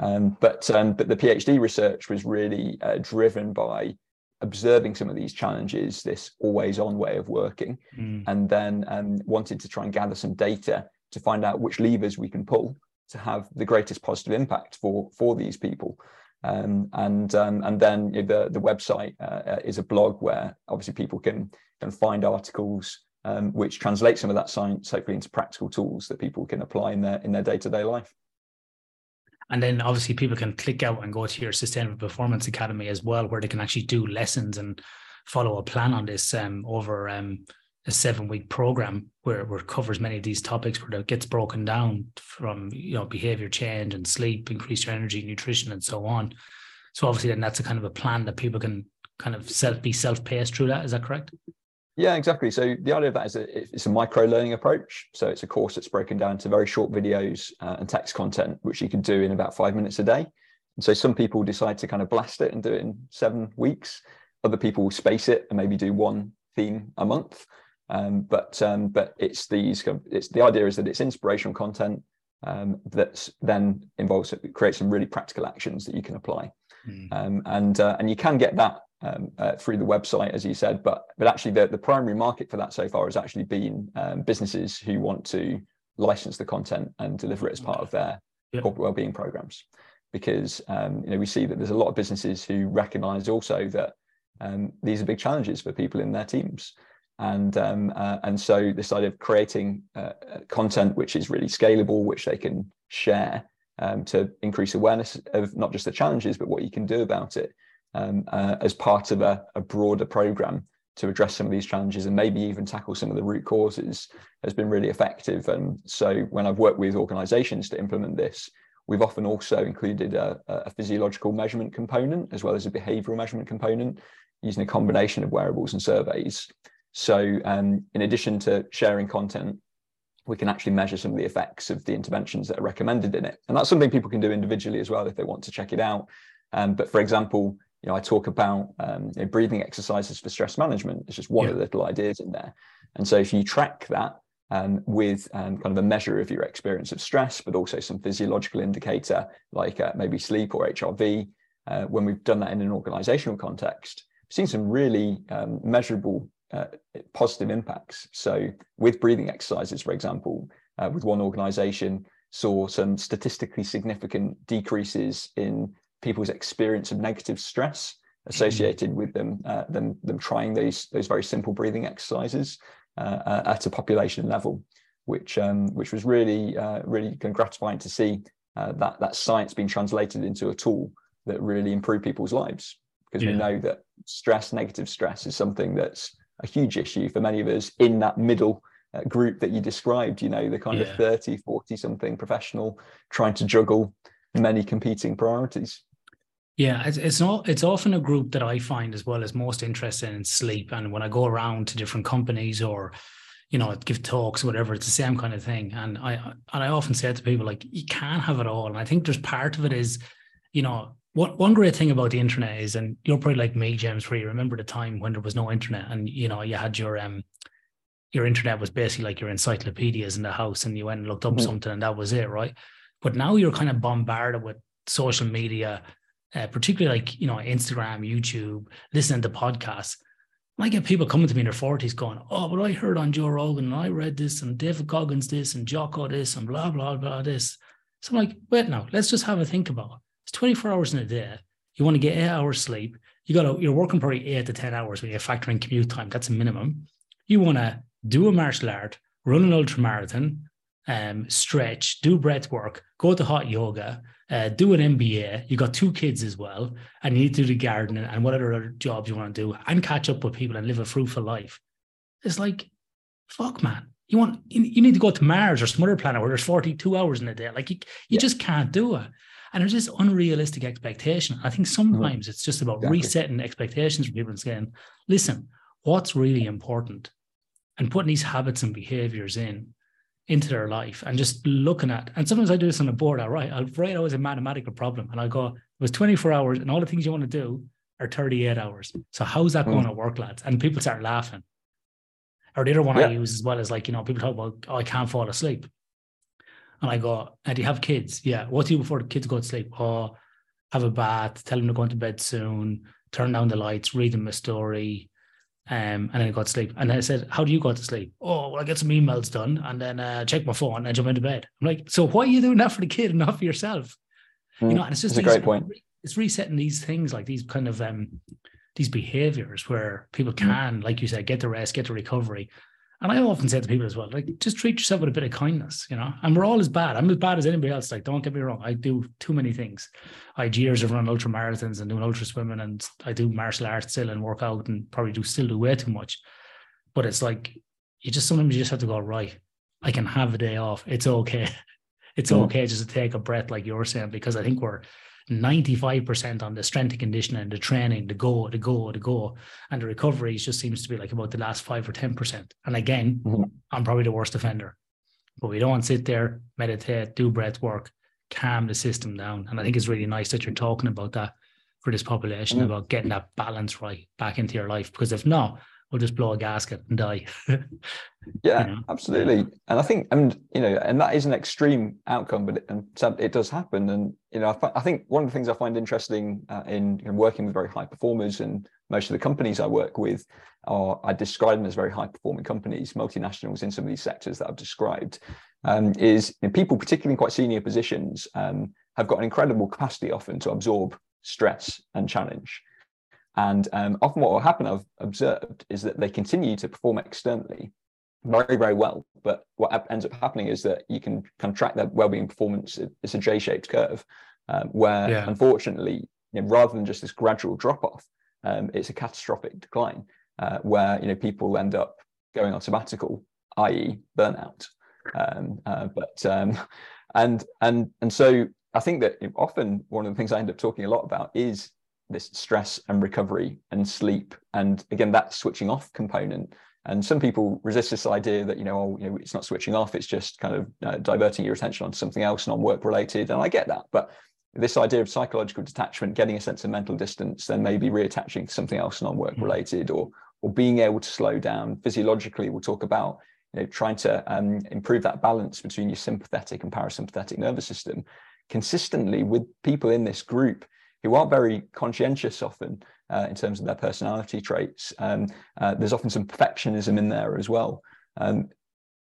Um, but um, but the PhD research was really uh, driven by observing some of these challenges, this always-on way of working, mm. and then um, wanted to try and gather some data to find out which levers we can pull to have the greatest positive impact for for these people. Um, and um, and then the the website uh, is a blog where obviously people can can find articles um, which translate some of that science hopefully into practical tools that people can apply in their in their day to day life. And then obviously people can click out and go to your Sustainable Performance Academy as well, where they can actually do lessons and follow a plan on this um, over um, a seven week program where, where it covers many of these topics where it gets broken down from you know behavior change and sleep, increase your energy, nutrition, and so on. So obviously then that's a kind of a plan that people can kind of self be self-paced through that. Is that correct? Yeah, exactly. So the idea of that is that it's a micro learning approach. So it's a course that's broken down to very short videos uh, and text content, which you can do in about five minutes a day. And so some people decide to kind of blast it and do it in seven weeks. Other people will space it and maybe do one theme a month. Um, but um, but it's these it's the idea is that it's inspirational content um, that then involves create some really practical actions that you can apply. Mm. and uh, and you can get that um, uh, through the website, as you said. But but actually, the, the primary market for that so far has actually been um, businesses who want to license the content and deliver it as part of their yep. corporate wellbeing programs. Because um, you know we see that there's a lot of businesses who recognise also that um, these are big challenges for people in their teams. And um, uh, and so this idea of creating uh, content which is really scalable, which they can share um, to increase awareness of not just the challenges, but what you can do about it, um, uh, as part of a, a, broader program to address some of these challenges and maybe even tackle some of the root causes has been really effective. And so when I've worked with organizations to implement this, we've often also included a, a physiological measurement component as well as a behavioral measurement component using a combination of wearables and surveys. So um, in addition to sharing content, we can actually measure some of the effects of the interventions that are recommended in it. And that's something people can do individually as well if they want to check it out. Um, but for example, you know, I talk about um, you know, breathing exercises for stress management. It's just one yeah. of the little ideas in there. And so if you track that um, with um, kind of a measure of your experience of stress, but also some physiological indicator like uh, maybe sleep or HRV, uh, when we've done that in an organizational context, we've seen some really um, measurable uh, positive impacts. So with breathing exercises, for example, uh, with one organization, saw some statistically significant decreases in people's experience of negative stress associated with them uh, them them trying those those very simple breathing exercises uh, uh, at a population level, which um, which was really uh, really gratifying to see uh, that that science being translated into a tool that really improved people's lives because yeah. we know that stress negative stress is something that's a huge issue for many of us in that middle uh, group that you described you know the kind yeah. of 30 40 something professional trying to juggle many competing priorities yeah, it's it's not it's often a group that I find as well as most interested in sleep. And when I go around to different companies or, you know, give talks, whatever, it's the same kind of thing. And I and I often say to people like, you can't have it all. And I think there's part of it is, you know, what one great thing about the internet is, and you're probably like me, James, where you remember the time when there was no internet and you know you had your um your internet was basically like your encyclopedias in the house and you went and looked up mm-hmm. something and that was it, right? But now you're kind of bombarded with social media uh, particularly like you know Instagram, YouTube, listening to podcasts. I get people coming to me in their forties going, "Oh, but I heard on Joe Rogan, and I read this, and David Goggins this, and Jocko this, and blah blah blah this." So I'm like, "Wait, now let's just have a think about. It. It's 24 hours in a day. You want to get eight hours sleep. You got to you're working probably eight to ten hours when you factor in commute time. That's a minimum. You want to do a martial art, run an ultra marathon, um, stretch, do breath work, go to hot yoga, uh, do an MBA. You got two kids as well, and you need to do the gardening and whatever other jobs you want to do, and catch up with people and live a fruitful life. It's like, fuck, man. You want you need to go to Mars or some other planet where there's 42 hours in a day. Like you, you yeah. just can't do it. And there's this unrealistic expectation. I think sometimes mm-hmm. it's just about exactly. resetting expectations for people and saying, listen, what's really important? And putting these habits and behaviors in into their life and just looking at and sometimes I do this on a board, all right. I'll write always a mathematical problem and I go, it was 24 hours and all the things you want to do are 38 hours. So how's that mm. going to work, lads? And people start laughing. Or the other one yeah. I use as well is like, you know, people talk about, oh, I can't fall asleep. And I go, and do you have kids? Yeah. What do you before the kids go to sleep? Oh, have a bath, tell them to go to bed soon, turn down the lights, read them a story, um, and then I got to sleep. And I said, How do you go to sleep? Oh, well, I get some emails done and then uh, check my phone and jump into bed. I'm like, So why are you doing that for the kid and not for yourself? Mm, you know, and it's just a great point. It's resetting these things like these kind of um, these behaviors where people mm. can, like you said, get the rest, get the recovery. And I often say to people as well, like, just treat yourself with a bit of kindness, you know. And we're all as bad. I'm as bad as anybody else. Like, don't get me wrong. I do too many things. I had years of running ultra marathons and doing ultra swimming, and I do martial arts still and work out and probably do still do way too much. But it's like you just sometimes you just have to go, right, I can have a day off. It's okay. (laughs) It's okay just to take a breath, like you're saying, because I think we're 95% on the strength and conditioning, the training, the go, the go, the go. And the recovery just seems to be like about the last five or 10%. And again, mm-hmm. I'm probably the worst offender. But we don't sit there, meditate, do breath work, calm the system down. And I think it's really nice that you're talking about that for this population, mm-hmm. about getting that balance right back into your life. Because if not, we'll just blow a gasket and die. (laughs) yeah, you know? absolutely. And I think, and you know, and that is an extreme outcome, but it, and it does happen. And you know, I, I think one of the things I find interesting uh, in know, working with very high performers, and most of the companies I work with are I describe them as very high performing companies, multinationals in some of these sectors that I've described. Um, is you know, people, particularly in quite senior positions, um, have got an incredible capacity often to absorb stress and challenge. And um, often what will happen, I've observed, is that they continue to perform externally very, very well. But what ends up happening is that you can kind of track their well-being performance. It's a J-shaped curve, um, where yeah. unfortunately, you know, rather than just this gradual drop-off, um, it's a catastrophic decline, uh, where you know people end up going on sabbatical, i.e., burnout. Um, uh, but um, (laughs) and and and so I think that often one of the things I end up talking a lot about is this stress and recovery and sleep and again that switching off component. And some people resist this idea that you know oh, you know it's not switching off it's just kind of uh, diverting your attention on something else non-work related and i get that. But this idea of psychological detachment getting a sense of mental distance then maybe reattaching to something else non-work hmm. related or or being able to slow down. Physiologically we'll talk about you know trying to um, improve that balance between your sympathetic and parasympathetic nervous system consistently with people in this group who aren't very conscientious often uh, in terms of their personality traits. Um, uh, there's often some perfectionism in there as well. Um,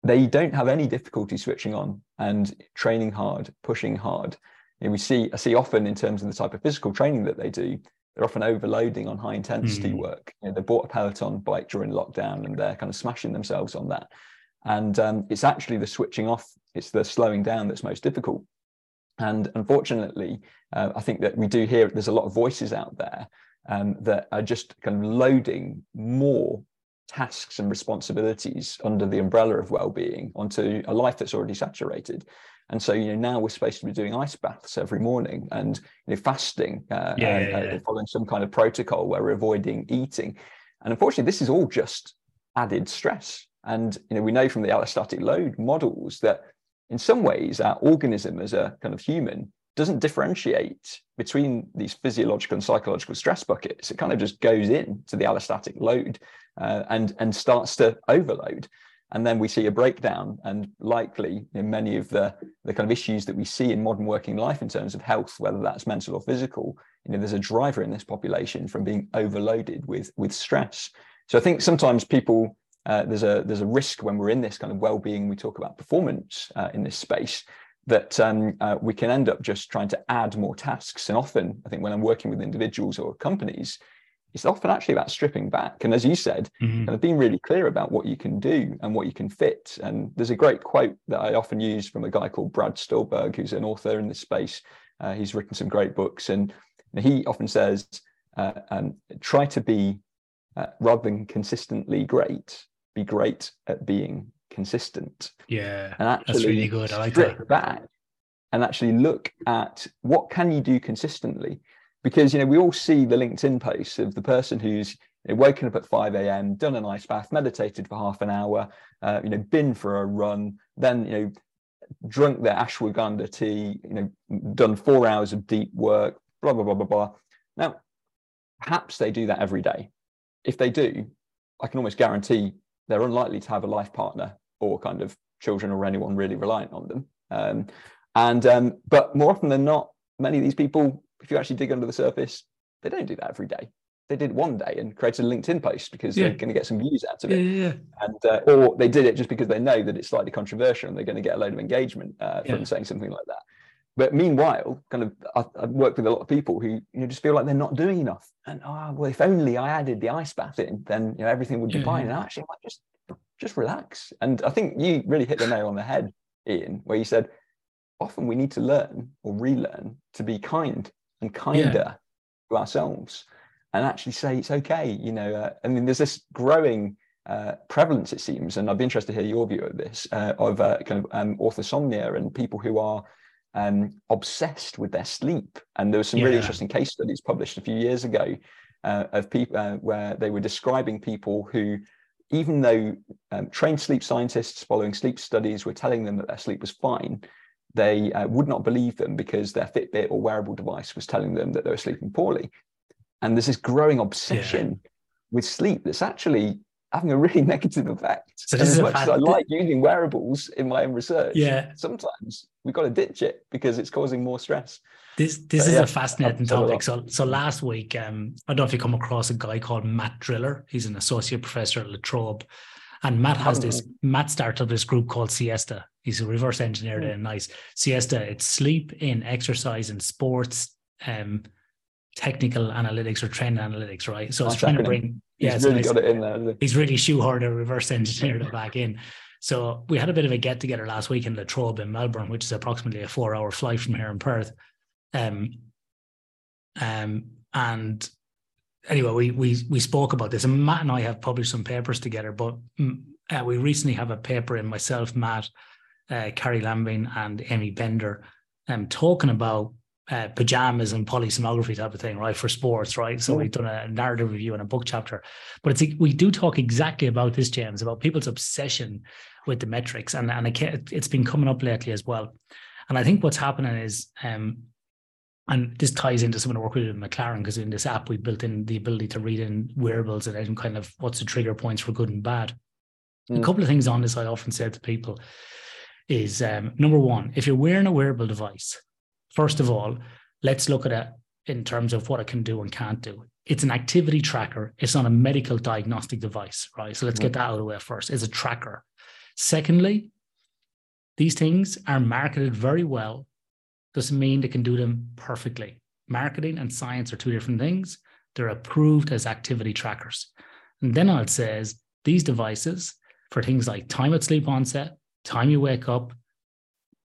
they don't have any difficulty switching on and training hard, pushing hard. You know, we see, I see often in terms of the type of physical training that they do, they're often overloading on high intensity mm. work. You know, they bought a Peloton bike during lockdown and they're kind of smashing themselves on that. And um, it's actually the switching off, it's the slowing down that's most difficult. And unfortunately, uh, I think that we do hear there's a lot of voices out there um, that are just kind of loading more tasks and responsibilities under the umbrella of well-being onto a life that's already saturated. And so, you know, now we're supposed to be doing ice baths every morning and you know, fasting, uh, yeah, and, yeah, yeah. Uh, following some kind of protocol where we're avoiding eating. And unfortunately, this is all just added stress. And you know, we know from the allostatic load models that in some ways, our organism as a kind of human doesn't differentiate between these physiological and psychological stress buckets. It kind of just goes in to the allostatic load uh, and, and starts to overload. And then we see a breakdown, and likely in many of the, the kind of issues that we see in modern working life in terms of health, whether that's mental or physical, you know, there's a driver in this population from being overloaded with, with stress. So I think sometimes people uh, there's a there's a risk when we're in this kind of well-being we talk about performance uh, in this space that um, uh, we can end up just trying to add more tasks. And often i think when i'm working with individuals or companies it's often actually about stripping back. And as you said mm-hmm. kind of being really clear about what you can do and what you can fit. And there's a great quote that i often use from a guy called brad Stulberg, who's an author in this space. Uh, he's written some great books. And he often says uh, um, try to be uh, rather than consistently great be great at being consistent. Yeah, and actually that's really good. I like that. Back and actually look at what can you do consistently, because you know we all see the LinkedIn posts of the person who's you know, woken up at 5 a.m., done an ice bath, meditated for half an hour, uh, you know, been for a run, then you know, drunk their ashwagandha tea, you know, done four hours of deep work, blah blah blah blah blah. Now, perhaps they do that every day. If they do, I can almost guarantee they're unlikely to have a life partner or kind of children or anyone really reliant on them. Um, and um, but more often than not, many of these people, if you actually dig under the surface, they don't do that every day. They did one day and created a LinkedIn post because yeah. they're going to get some views out of it. Yeah, yeah, and uh, or they did it just because they know that it's slightly controversial and they're going to get a load of engagement uh, from saying something like that. But meanwhile, kind of, I, have worked with a lot of people who you know just feel like they're not doing enough. And oh, well, if only I added the ice bath in, then you know everything would be fine. And actually, I might just just relax. And I think you really hit the nail on the head, Ian, where you said often we need to learn or relearn to be kind and kinder yeah. to ourselves and actually say it's okay. You know, uh, I mean, there's this growing uh, prevalence, it seems, and I'd be interested to hear your view of this, uh, of uh, kind of um, orthosomnia and people who are um, obsessed with their sleep. And there were some yeah. really interesting case studies published a few years ago uh, of people uh, where they were describing people who, even though um, trained sleep scientists following sleep studies were telling them that their sleep was fine, they uh, would not believe them because their Fitbit or wearable device was telling them that they were sleeping poorly. And there's this growing obsession yeah. with sleep that's actually having a really (laughs) negative effect. So this as much as I like using wearables in my own research, yeah, sometimes we've got to ditch it because it's causing more stress. This this is yeah, a fascinating topic. So so last week, um, I don't know if you come across a guy called Matt Driller. He's an associate professor at La Trobe. And Matt has this, Matt started this group called Siesta. He's a reverse engineer mm. nice. Siesta, it's sleep in exercise and sports, um, technical analytics or trend analytics, right? So it's trying to bring yeah, he's really nice, got it in there. He's really shoehorned a reverse engineered it back in. So we had a bit of a get together last week in La Trobe in Melbourne, which is approximately a four hour flight from here in Perth. Um, um, and anyway, we we we spoke about this, and Matt and I have published some papers together. But mm, uh, we recently have a paper in myself, Matt, uh, Carrie Lambing, and Amy Bender, um, talking about uh, pajamas and polysomnography type of thing, right, for sports, right? So we've done a narrative review and a book chapter, but it's we do talk exactly about this, James, about people's obsession with the metrics, and and it, it's been coming up lately as well. And I think what's happening is, um, and this ties into some of the work we did with McLaren because in this app we built in the ability to read in wearables and kind of what's the trigger points for good and bad. Mm. A couple of things on this I often say to people is um, number one, if you're wearing a wearable device First of all, let's look at it in terms of what it can do and can't do. It's an activity tracker. It's not a medical diagnostic device, right? So let's get mm-hmm. that out of the way first. It's a tracker. Secondly, these things are marketed very well. Doesn't mean they can do them perfectly. Marketing and science are two different things. They're approved as activity trackers. And then all it says these devices for things like time at sleep onset, time you wake up,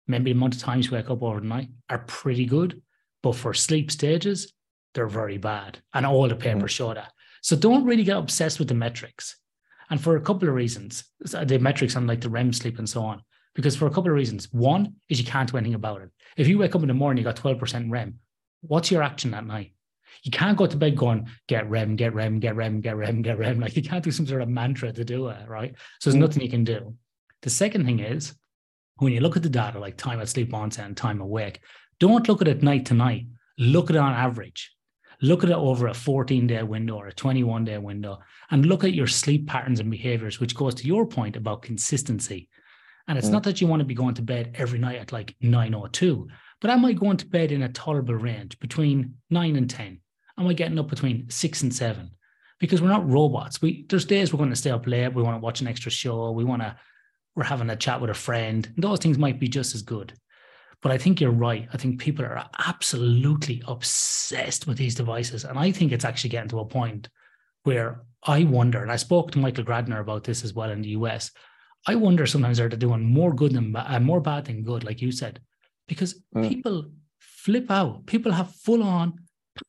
maybe the amount of times you wake up overnight are pretty good. But for sleep stages, they're very bad. And all the papers mm. show that. So don't really get obsessed with the metrics. And for a couple of reasons, the metrics on like the REM sleep and so on. Because for a couple of reasons. One is you can't do anything about it. If you wake up in the morning, you got 12% REM, what's your action that night? You can't go to bed going, get REM, get REM, get REM, get REM, get REM. (laughs) Like you can't do some sort of mantra to do it, right? So there's mm. nothing you can do. The second thing is when you look at the data like time at sleep onset and time awake, don't look at it night to night. Look at it on average. Look at it over a 14 day window or a 21 day window and look at your sleep patterns and behaviors, which goes to your point about consistency. And it's mm. not that you want to be going to bed every night at like 9.02, but am I going to bed in a tolerable range between 9 and 10? Am I getting up between 6 and 7? Because we're not robots. We There's days we're going to stay up late. We want to watch an extra show. We want to we're having a chat with a friend. Those things might be just as good. But I think you're right. I think people are absolutely obsessed with these devices. And I think it's actually getting to a point where I wonder, and I spoke to Michael Grandner about this as well in the US. I wonder sometimes are they doing more good than uh, more bad than good, like you said, because mm. people flip out. People have full on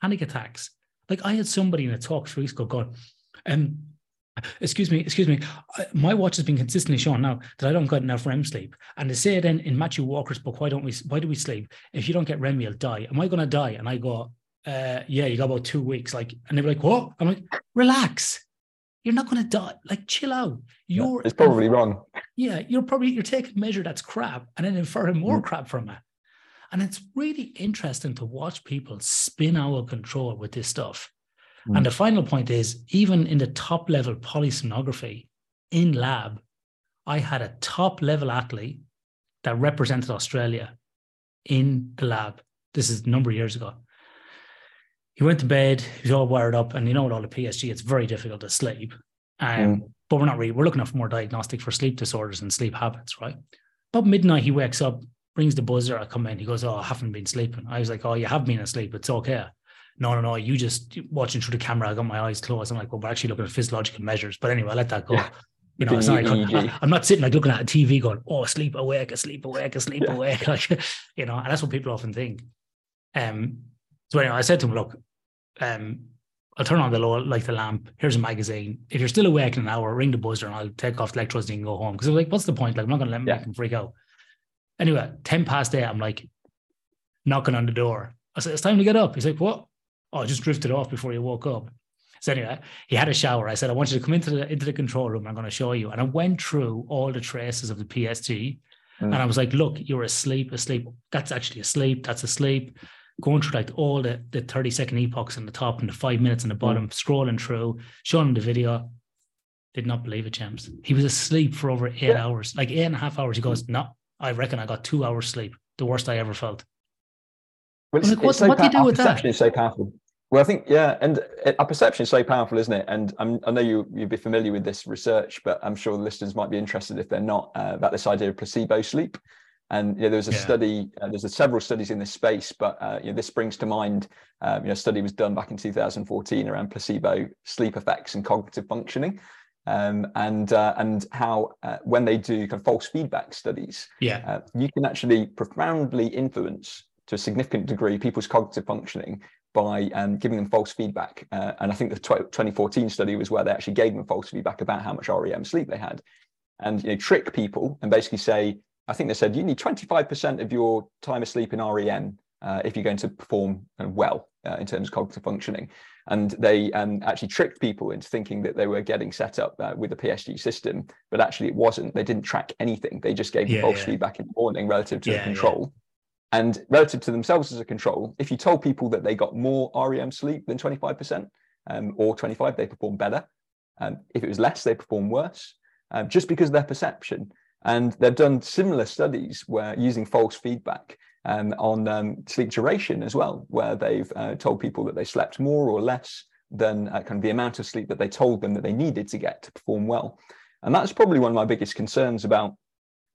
panic attacks. Like I had somebody in a talk three weeks ago going, um, excuse me, excuse me, my watch has been consistently showing now that I don't get enough REM sleep. And they say it in in Matthew Walker's book, why don't we, why do we sleep? If you don't get REM, you'll die. Am I going to die? And I go, uh, yeah, you got about two weeks. Like, and they're like, what? I'm like, relax. You're not going to die. Like, chill out. You're. It's probably wrong. Yeah, you're probably you're taking measure that's crap and then inferring more mm. crap from it. And it's really interesting to watch people spin out of control with this stuff. Mm. And the final point is even in the top level polysomnography in lab, I had a top level athlete that represented Australia in the lab. This is a number of years ago. He went to bed, he's all wired up, and you know, with all the PSG, it's very difficult to sleep. Um, mm. But we're not really, we're looking for more diagnostic for sleep disorders and sleep habits, right? About midnight, he wakes up, brings the buzzer, I come in, he goes, Oh, I haven't been sleeping. I was like, Oh, you have been asleep, it's okay no, no, no, you just watching through the camera. I got my eyes closed. I'm like, well, we're actually looking at physiological measures. But anyway, I let that go. Yeah. You know, it's not like, I, am not sitting like looking at a TV going, "Oh, sleep awake, asleep awake, asleep yeah. awake." (laughs) Like, you know, and that's what people often think. Um, so anyway, I said to him, "Look, um, I'll turn on the low, like the lamp. Here's a magazine. If you're still awake in an hour, ring the buzzer and I'll take off the electricity and go home. Because I'm like, what's the point? Like, I'm not going to let yeah. him freak out. Anyway, 10 past eight, I'm like knocking on the door. I said, it's time to get up. He's like, what? Oh, I just drifted off before you woke up. So anyway, he had a shower. I said, I want you to come into the into the control room. I'm going to show you. And I went through all the traces of the PSG. Mm. And I was like, look, you're asleep, asleep. That's actually asleep. That's asleep going through like all the, the 30 second epochs on the top and the five minutes on the bottom, mm. scrolling through, showing him the video. Did not believe it, James. He was asleep for over eight yeah. hours, like eight and a half hours. He goes, No, I reckon I got two hours sleep, the worst I ever felt. Well, it's, like, so what do you do with that? Is so powerful. Well, I think yeah, and our perception is so powerful, isn't it? And I'm, i know you you'd be familiar with this research, but I'm sure the listeners might be interested if they're not uh, about this idea of placebo sleep. And you know, there was a yeah. study, uh, there's a, several studies in this space, but uh, you know, this brings to mind, um, you know, a study was done back in 2014 around placebo sleep effects and cognitive functioning. Um, and uh, and how uh, when they do kind of false feedback studies, yeah, uh, you can actually profoundly influence to a significant degree people's cognitive functioning by um, giving them false feedback. Uh, and I think the 2014 study was where they actually gave them false feedback about how much REM sleep they had, and you know trick people and basically say I think they said you need 25% of your time asleep in REM uh, if you're going to perform uh, well uh, in terms of cognitive functioning. And they um, actually tricked people into thinking that they were getting set up uh, with the PSG system, but actually it wasn't. They didn't track anything. They just gave yeah, false yeah. feedback in the morning relative to yeah, the control. And relative to themselves as a control, if you told people that they got more REM sleep than 25% um, or 25, they performed better. Um, if it was less, they performed worse, um, just because of their perception. And they've done similar studies where using false feedback um, on um, sleep duration as well, where they've uh, told people that they slept more or less than uh, kind of the amount of sleep that they told them that they needed to get to perform well. And that's probably one of my biggest concerns about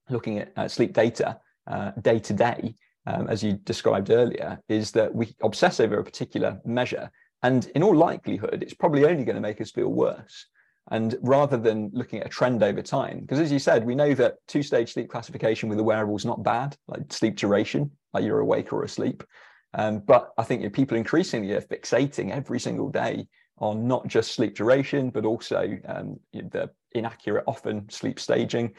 looking at uh, sleep data uh, day to day, um, as you described earlier, is that we obsess over a particular measure. And in all likelihood, it's probably only going to make us feel worse. And rather than looking at a trend over time, because as you said, we know that two stage sleep classification with a wearable is not bad, like sleep duration, like you're awake or asleep. Um, but I think you know, people increasingly are fixating every single day on not just sleep duration, but also um, the inaccurate, often sleep staging.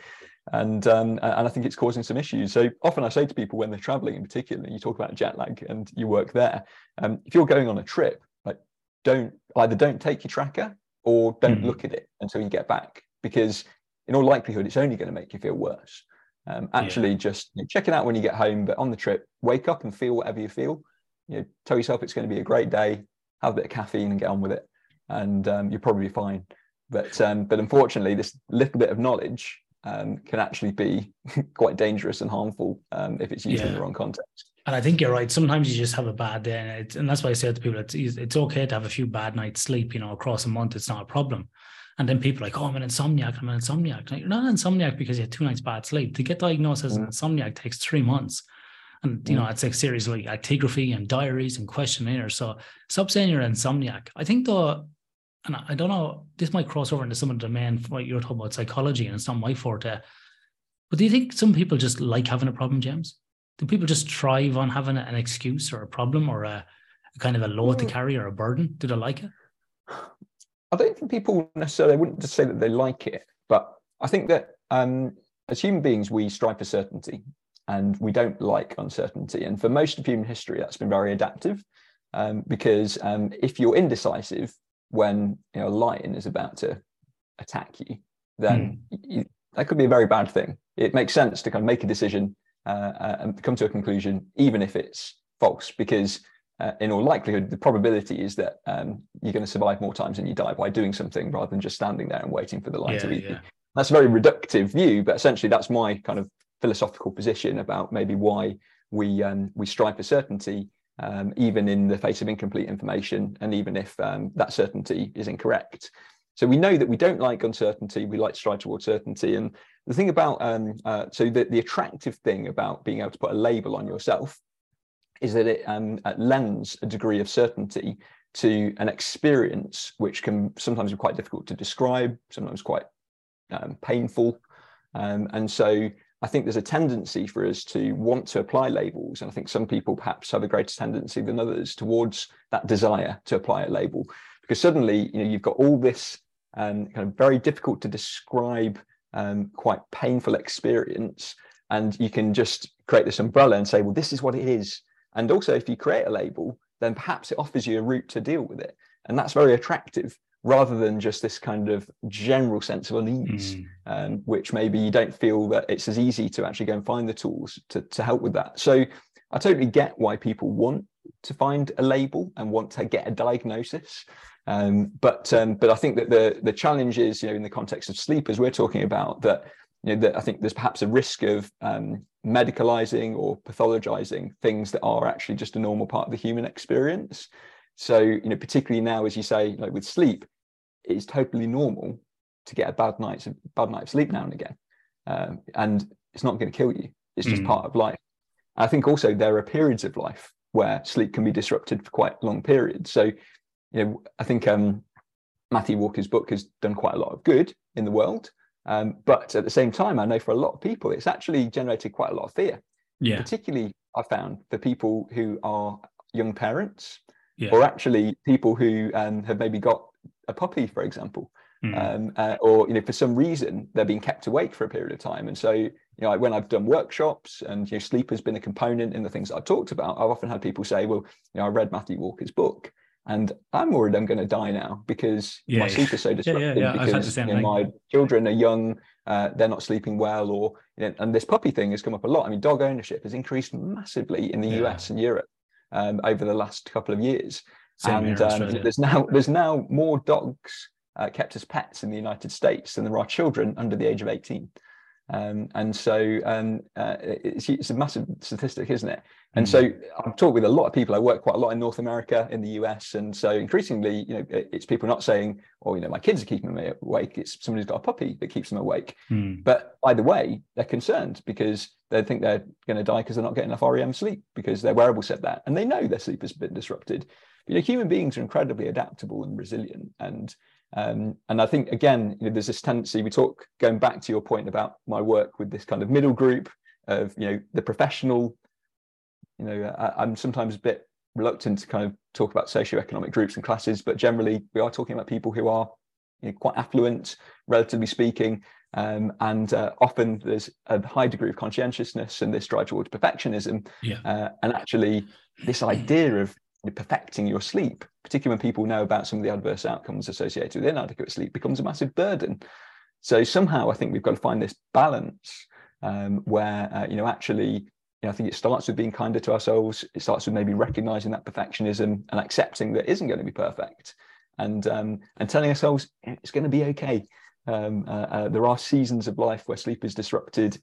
And um, and I think it's causing some issues. So often I say to people when they're traveling, in particular, you talk about jet lag and you work there. Um, if you're going on a trip, like don't either don't take your tracker or don't mm. look at it until you get back because in all likelihood it's only going to make you feel worse um, actually yeah. just you know, check it out when you get home but on the trip wake up and feel whatever you feel you know, tell yourself it's going to be a great day have a bit of caffeine and get on with it and um, you'll probably be fine but um, but unfortunately this little bit of knowledge um, can actually be (laughs) quite dangerous and harmful um, if it's used yeah. in the wrong context and I think you're right. Sometimes you just have a bad day, and, and that's why I say to people, it's it's okay to have a few bad nights sleep. You know, across a month, it's not a problem. And then people are like, oh, I'm an insomniac. I'm an insomniac. Like, you're not an insomniac because you had two nights bad sleep. To get diagnosed as an mm. insomniac takes three months. And, you know, mm. it's like series like actigraphy and diaries and questionnaires. So stop saying you're an insomniac. I think, though, and I don't know, this might cross over into some of the domain, what you're talking about psychology, and it's not my forte. But do you think some people just like having a problem, James? do people just thrive on having an excuse or a problem or a, a kind of a load to mm. carry or a burden? Do they like it? I don't think people necessarily wouldn't just say that they like it, but I think that um, as human beings, we strive for certainty and we don't like uncertainty. And for most of human history, that's been very adaptive um, because um, if you're indecisive when you know, a lion is about to attack you, then mm. you, that could be a very bad thing. It makes sense to kind of make a decision uh, uh, and come to a conclusion, even if it's false, because uh, in all likelihood, the probability is that um, you're going to survive more times than you die by doing something rather than just standing there and waiting for the light yeah, to eat yeah. you. That's a very reductive view, but essentially that's my kind of philosophical position about maybe why we um, we strive for certainty, um, even in the face of incomplete information, and even if um, that certainty is incorrect. So we know that we don't like uncertainty. We like to strive towards certainty. And the thing about um, uh, so the, the attractive thing about being able to put a label on yourself is that it um, lends a degree of certainty to an experience which can sometimes be quite difficult to describe, sometimes quite um, painful. Um, and so I think there's a tendency for us to want to apply labels. And I think some people perhaps have a greater tendency than others towards that desire to apply a label. Because suddenly, you know, you've got all this um, kind of very difficult to describe, um, quite painful experience. And you can just create this umbrella and say, well, this is what it is. And also, if you create a label, then perhaps it offers you a route to deal with it. And that's very attractive rather than just this kind of general sense of unease, mm. um, which maybe you don't feel that it's as easy to actually go and find the tools to, to help with that. So I totally get why people want to find a label and want to get a diagnosis. Um, but um, but I think that the the challenge is, you know, in the context of sleep, as we're talking about, that you know that I think there's perhaps a risk of um, medicalizing or pathologizing things that are actually just a normal part of the human experience. So, you know, particularly now, as you say, like with sleep, it's totally normal to get a bad night's bad night of sleep now and again, um, and it's not going to kill you. It's just mm. part of life. I think also there are periods of life where sleep can be disrupted for quite long periods. So, you know, I think um, Matthew Walker's book has done quite a lot of good in the world, um, but at the same time, I know for a lot of people, it's actually generated quite a lot of fear. Yeah. Particularly, I found for people who are young parents yeah. or actually people who um, have maybe got a puppy, for example, mm. um, uh, or you know for some reason they're being kept awake for a period of time. And so you know when I've done workshops and you know sleep has been a component in the things I've talked about, I've often had people say, well, you know I read Matthew Walker's book. And I'm worried I'm going to die now because yeah, my sleep is so disrupted. Yeah, because you know, my children are young, uh, they're not sleeping well, or you know, and this puppy thing has come up a lot. I mean, dog ownership has increased massively in the US and Europe um, over the last couple of years. Same and um, there's now there's now more dogs uh, kept as pets in the United States than there are children under the age of 18. Um, and so um, uh, it's, it's, a massive statistic, isn't it? And mm. so I've talked with a lot of people. I work quite a lot in North America, in the US, and so increasingly, you know, it's people not saying, "Oh, you know, my kids are keeping me awake." It's somebody's got a puppy that keeps them awake. Mm. But either way, they're concerned because they think they're going to die because they're not getting enough REM sleep because their wearable said that, and they know their sleep has been disrupted. But, you know, human beings are incredibly adaptable and resilient, and um, and I think again, you know, there's this tendency. We talk going back to your point about my work with this kind of middle group of you know the professional. You know, I, I'm sometimes a bit reluctant to kind of talk about socioeconomic groups and classes, but generally we are talking about people who are you know, quite affluent, relatively speaking, um, and uh, often there's a high degree of conscientiousness and this drive towards perfectionism. Yeah. Uh, and actually, this idea of perfecting your sleep, particularly when people know about some of the adverse outcomes associated with inadequate sleep, becomes a massive burden. So somehow I think we've got to find this balance um, where uh, you know actually you know, I think it starts with being kinder to ourselves. It starts with maybe recognizing that perfectionism and accepting that it isn't going to be perfect, and um, and telling ourselves it's going to be okay. Um, uh, uh, there are seasons of life where sleep is disrupted.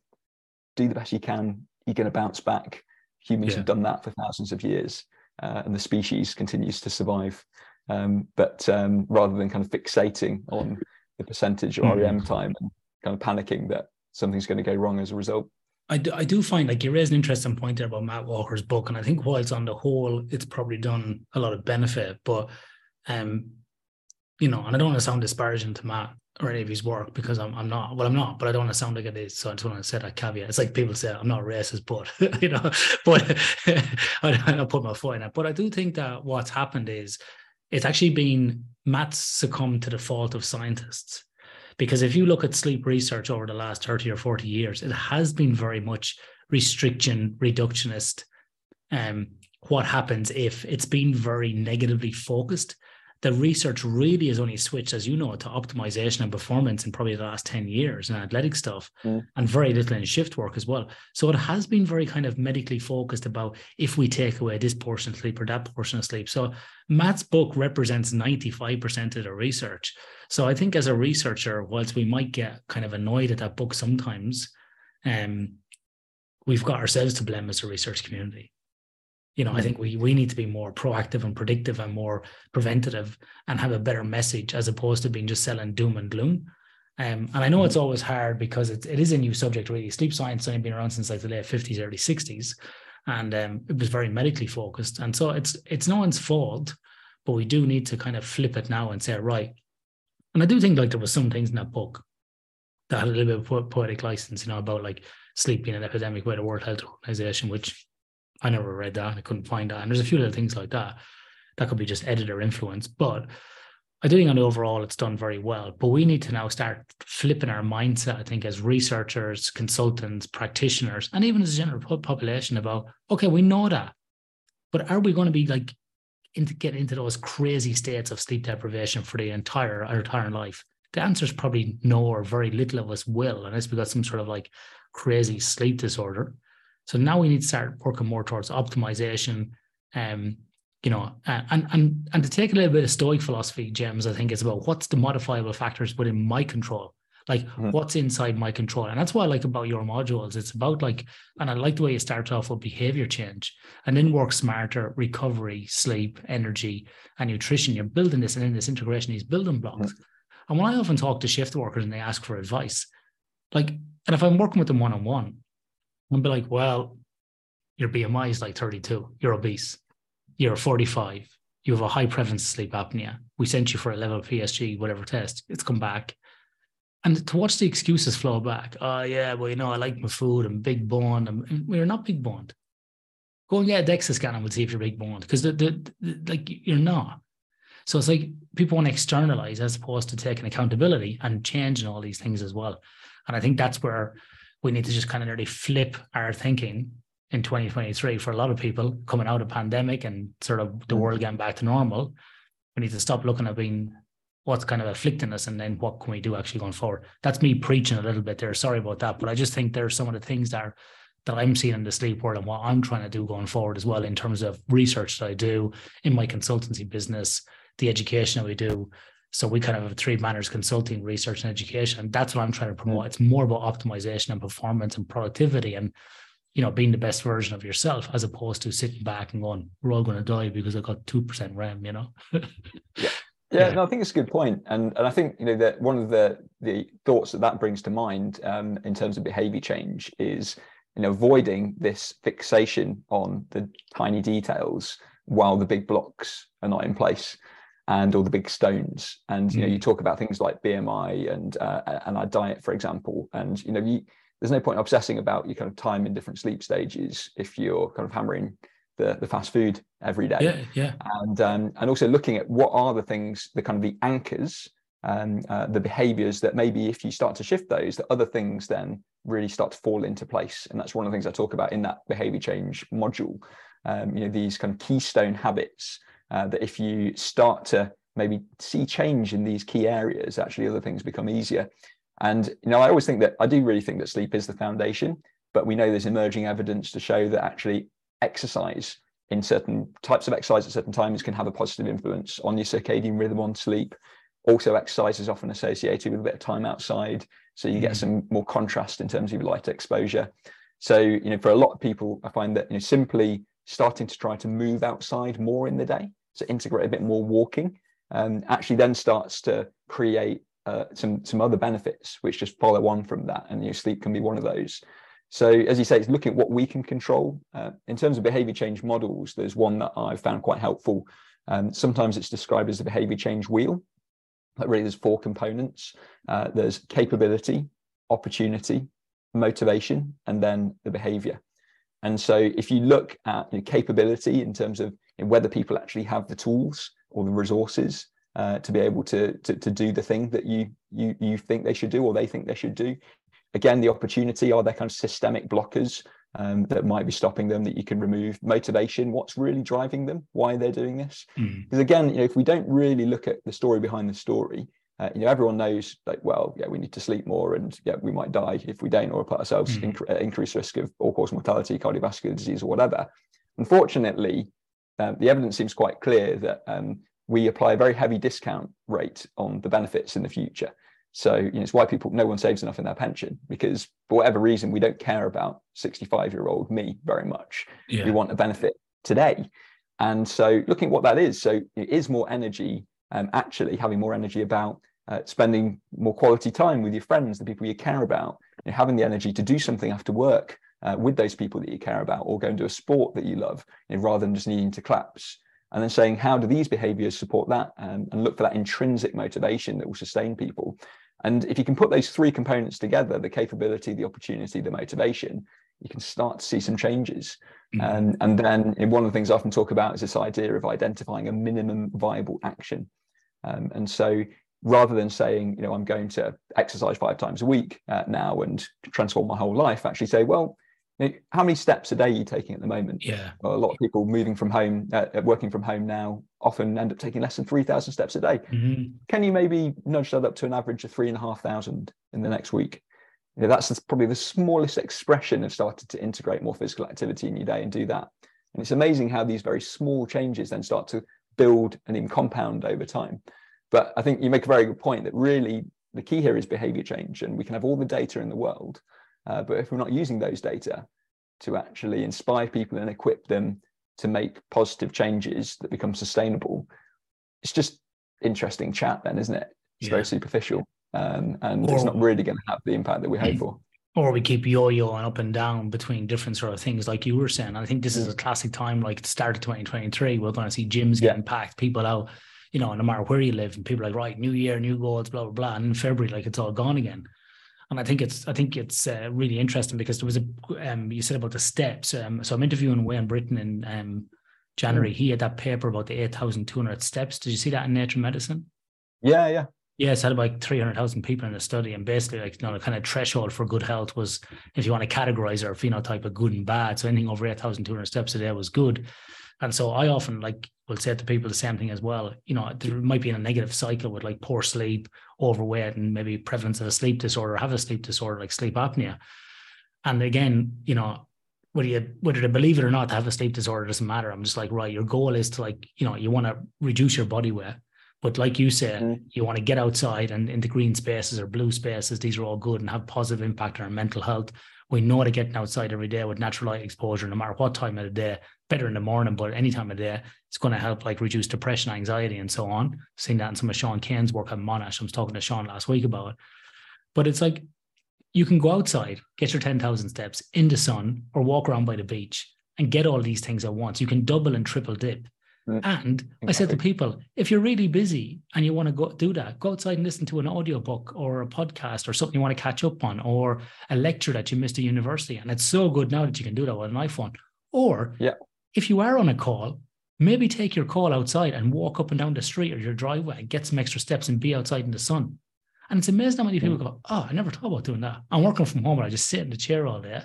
Do the best you can. You're going to bounce back. Humans yeah. have done that for thousands of years uh, and the species continues to survive. Um, but um, rather than kind of fixating on the percentage of mm. REM time and kind of panicking that something's going to go wrong as a result. I do, I do find like you raised an interesting point there about Matt Walker's book, and I think while it's on the whole, it's probably done a lot of benefit. But um, you know, and I don't want to sound disparaging to Matt or any of his work because I'm I'm not. Well, I'm not, but I don't want to sound like it is. So I just want to say that caveat. It's like people say I'm not racist, but (laughs) you know, but (laughs) I put my foot in it. But I do think that what's happened is it's actually been Matt's succumbed to the fault of scientists. Because if you look at sleep research over the last 30 or 40 years, it has been very much restriction, reductionist. Um, what happens if it's been very negatively focused the research really has only switched, as you know, to optimization and performance in probably the last 10 years in athletic stuff mm. and very little in shift work as well. So it has been very kind of medically focused about if we take away this portion of sleep or that portion of sleep. So Matt's book represents 95% of the research. So I think as a researcher, whilst we might get kind of annoyed at that book sometimes, um, we've got ourselves to blame as a research community. You know, I think we we need to be more proactive and predictive and more preventative and have a better message as opposed to being just selling doom and gloom. Um, and I know it's always hard because it, it is a new subject, really. Sleep science has only been around since like the late 50s, early 60s. And um, it was very medically focused. And so it's it's no one's fault, but we do need to kind of flip it now and say, right. And I do think like there was some things in that book that had a little bit of poetic license, you know, about like sleep being an epidemic by the World Health Organization, which I never read that. I couldn't find that. And there's a few little things like that. That could be just editor influence. But I do think on overall it's done very well. But we need to now start flipping our mindset, I think, as researchers, consultants, practitioners, and even as a general population about, okay, we know that. But are we going to be like into get into those crazy states of sleep deprivation for the entire our entire life? The answer is probably no, or very little of us will, unless we got some sort of like crazy sleep disorder. So now we need to start working more towards optimization, um, you know, and and and to take a little bit of Stoic philosophy, James, I think it's about what's the modifiable factors within my control, like mm-hmm. what's inside my control, and that's what I like about your modules. It's about like, and I like the way you start off with behavior change, and then work smarter, recovery, sleep, energy, and nutrition. You're building this, and in this integration, these building blocks. Mm-hmm. And when I often talk to shift workers and they ask for advice, like, and if I'm working with them one on one, I'll be like, well, your BMI is like 32, you're obese, you're 45, you have a high prevalence of sleep apnea. We sent you for a level PSG, whatever test, it's come back. And to watch the excuses flow back, oh yeah, well, you know, I like my food, I'm big boned. We're not big boned. Go and get a DEXA scan and we'll see if you're big boned because the, the, the, like you're not. So it's like people want to externalize as opposed to taking accountability and changing all these things as well. And I think that's where we need to just kind of nearly flip our thinking in 2023 for a lot of people coming out of pandemic and sort of the mm. world getting back to normal. We need to stop looking at being what's kind of afflicting us and then what can we do actually going forward. That's me preaching a little bit there. Sorry about that. But I just think there are some of the things that are that I'm seeing in the sleep world and what I'm trying to do going forward as well in terms of research that I do in my consultancy business, the education that we do. So we kind of have three banners consulting, research, and education. That's what I'm trying to promote. It's more about optimization and performance and productivity and you know, being the best version of yourself as opposed to sitting back and going, we're all going to die because I got 2% REM, you know? (laughs) yeah. yeah. Yeah, no, I think it's a good point, and and I think you know that one of the the thoughts that that brings to mind um, in terms of behaviour change is you know avoiding this fixation on the tiny details while the big blocks are not in place and all the big stones. And you know, you mm. talk about things like BMI and uh, and our diet, for example. And you know, you, there's no point obsessing about your kind of time in different sleep stages if you're kind of hammering the, the fast food every day. Yeah, yeah. And um, and also looking at what are the things, the kind of the anchors, um, uh, the behaviors that maybe if you start to shift those, that other things then really start to fall into place. And that's one of the things I talk about in that behavior change module. Um, you know, these kind of keystone habits uh, that if you start to maybe see change in these key areas, actually other things become easier. And you know, I always think that I do really think that sleep is the foundation, but we know there's emerging evidence to show that actually exercise in certain types of exercise at certain times can have a positive influence on your circadian rhythm on sleep. Also, exercise is often associated with a bit of time outside, so you get mm. some more contrast in terms of light exposure. So, you know, for a lot of people, I find that you know simply starting to try to move outside more in the day so integrate a bit more walking, um, actually then starts to create uh, some some other benefits which just follow on from that, and you know, sleep can be one of those. So as you say, it's looking at what we can control. Uh, in terms of behavior change models, there's one that I've found quite helpful. Um, sometimes it's described as the behavior change wheel. But really, there's four components. Uh, there's capability, opportunity, motivation, and then the behavior. And so if you look at you know, capability in terms of know, whether people actually have the tools or the resources uh, to be able to, to, to do the thing that you you you think they should do or they think they should do. Again, the opportunity are there kind of systemic blockers um, that might be stopping them that you can remove. Motivation, what's really driving them, why they're doing this. Mm. Because again, you know, if we don't really look at the story behind the story, uh, you know, everyone knows like, well, yeah, we need to sleep more, and yeah, we might die if we don't, or put ourselves mm. in increased risk of all-cause mortality, cardiovascular disease, or whatever. Unfortunately, um, the evidence seems quite clear that um, we apply a very heavy discount rate on the benefits in the future. So you know, it's why people no one saves enough in their pension because for whatever reason we don't care about 65 year old me very much. Yeah. We want a benefit today. And so looking at what that is, so it is more energy, um, actually having more energy about uh, spending more quality time with your friends, the people you care about, you know, having the energy to do something after work uh, with those people that you care about, or go and do a sport that you love, you know, rather than just needing to collapse. And then saying, how do these behaviors support that? Um, and look for that intrinsic motivation that will sustain people. And if you can put those three components together, the capability, the opportunity, the motivation, you can start to see some changes. Mm-hmm. And, and then one of the things I often talk about is this idea of identifying a minimum viable action. Um, and so rather than saying, you know, I'm going to exercise five times a week uh, now and transform my whole life, actually say, well, how many steps a day are you taking at the moment? Yeah. Well, a lot of people moving from home, uh, uh working from home now, often end up taking less than 3,000 steps a day. Mm-hmm. Can you maybe nudge that up to an average of three and a half thousand in the next week? You know, that's probably the smallest expression of starting to integrate more physical activity in your day and do that. And it's amazing how these very small changes then start to build and even compound over time. But I think you make a very good point that really the key here is behavior change, and we can have all the data in the world, uh, but if we're not using those data to actually inspire people and equip them to make positive changes that become sustainable, it's just interesting chat, then, isn't it? It's yeah. very superficial, um, and or, it's not really going to have the impact that we hope for. (clears throat) Or we keep yo-yoing up and down between different sort of things, like you were saying. I think this is a classic time, like the start of 2023. We're going to see gyms getting yeah. packed, people out you know, no matter where you live, and people are like, right, new year, new goals, blah blah blah. And in February, like it's all gone again. And I think it's I think it's uh, really interesting because there was a um, you said about the steps. Um, so I'm interviewing Wayne Britton in um, January. Mm. He had that paper about the eight thousand two hundred steps. Did you see that in Nature Medicine? Yeah, yeah. Yeah, it's had about like 300,000 people in the study. And basically, like, you know, the kind of threshold for good health was if you want to categorize our phenotype of good and bad. So anything over 8,200 steps a day was good. And so I often like will say to people the same thing as well. You know, there might be in a negative cycle with like poor sleep, overweight, and maybe prevalence of a sleep disorder, have a sleep disorder like sleep apnea. And again, you know, whether you whether they believe it or not, to have a sleep disorder doesn't matter. I'm just like, right, your goal is to like, you know, you want to reduce your body weight. But like you said, mm. you want to get outside and into green spaces or blue spaces. These are all good and have positive impact on our mental health. We know that getting outside every day with natural light exposure, no matter what time of the day, better in the morning, but any time of day, it's going to help like reduce depression, anxiety, and so on. Seeing that in some of Sean Cain's work on Monash. I was talking to Sean last week about it. But it's like you can go outside, get your 10,000 steps in the sun or walk around by the beach and get all these things at once. You can double and triple dip. Mm, and exactly. I said to people, if you're really busy and you want to go do that, go outside and listen to an audiobook or a podcast or something you want to catch up on or a lecture that you missed at university. And it's so good now that you can do that with an iPhone. Or yeah if you are on a call, maybe take your call outside and walk up and down the street or your driveway and get some extra steps and be outside in the sun. And it's amazing how many people mm. go, Oh, I never thought about doing that. I'm working from home and I just sit in the chair all day.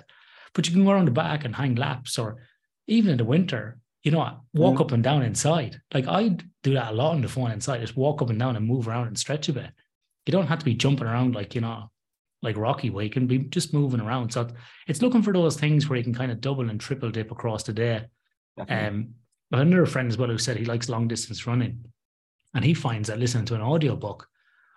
But you can go around the back and hang laps or even in the winter, you know, walk mm. up and down inside. Like I do that a lot on the phone inside, just walk up and down and move around and stretch a bit. You don't have to be jumping around like, you know, like Rocky where you can be just moving around. So it's looking for those things where you can kind of double and triple dip across the day um, but another friend as well who said he likes long distance running, and he finds that listening to an audiobook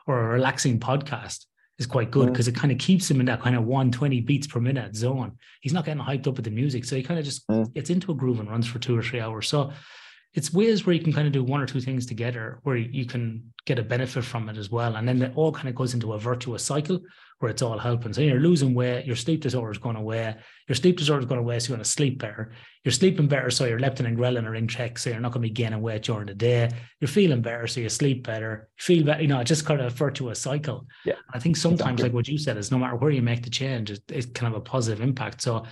or a relaxing podcast is quite good because mm. it kind of keeps him in that kind of 120 beats per minute zone. He's not getting hyped up with the music, so he kind of just mm. gets into a groove and runs for two or three hours. So it's ways where you can kind of do one or two things together where you can get a benefit from it as well. And then it all kind of goes into a virtuous cycle where it's all helping. So you're losing weight, your sleep disorder is going away, your sleep disorder is going away, so you're going to sleep better. You're sleeping better, so your leptin and ghrelin are in check, so you're not going to be gaining weight during the day. You're feeling better, so you sleep better. You feel better, you know, just kind of a virtuous cycle. Yeah. I think sometimes, exactly. like what you said, is no matter where you make the change, it, it can have a positive impact. So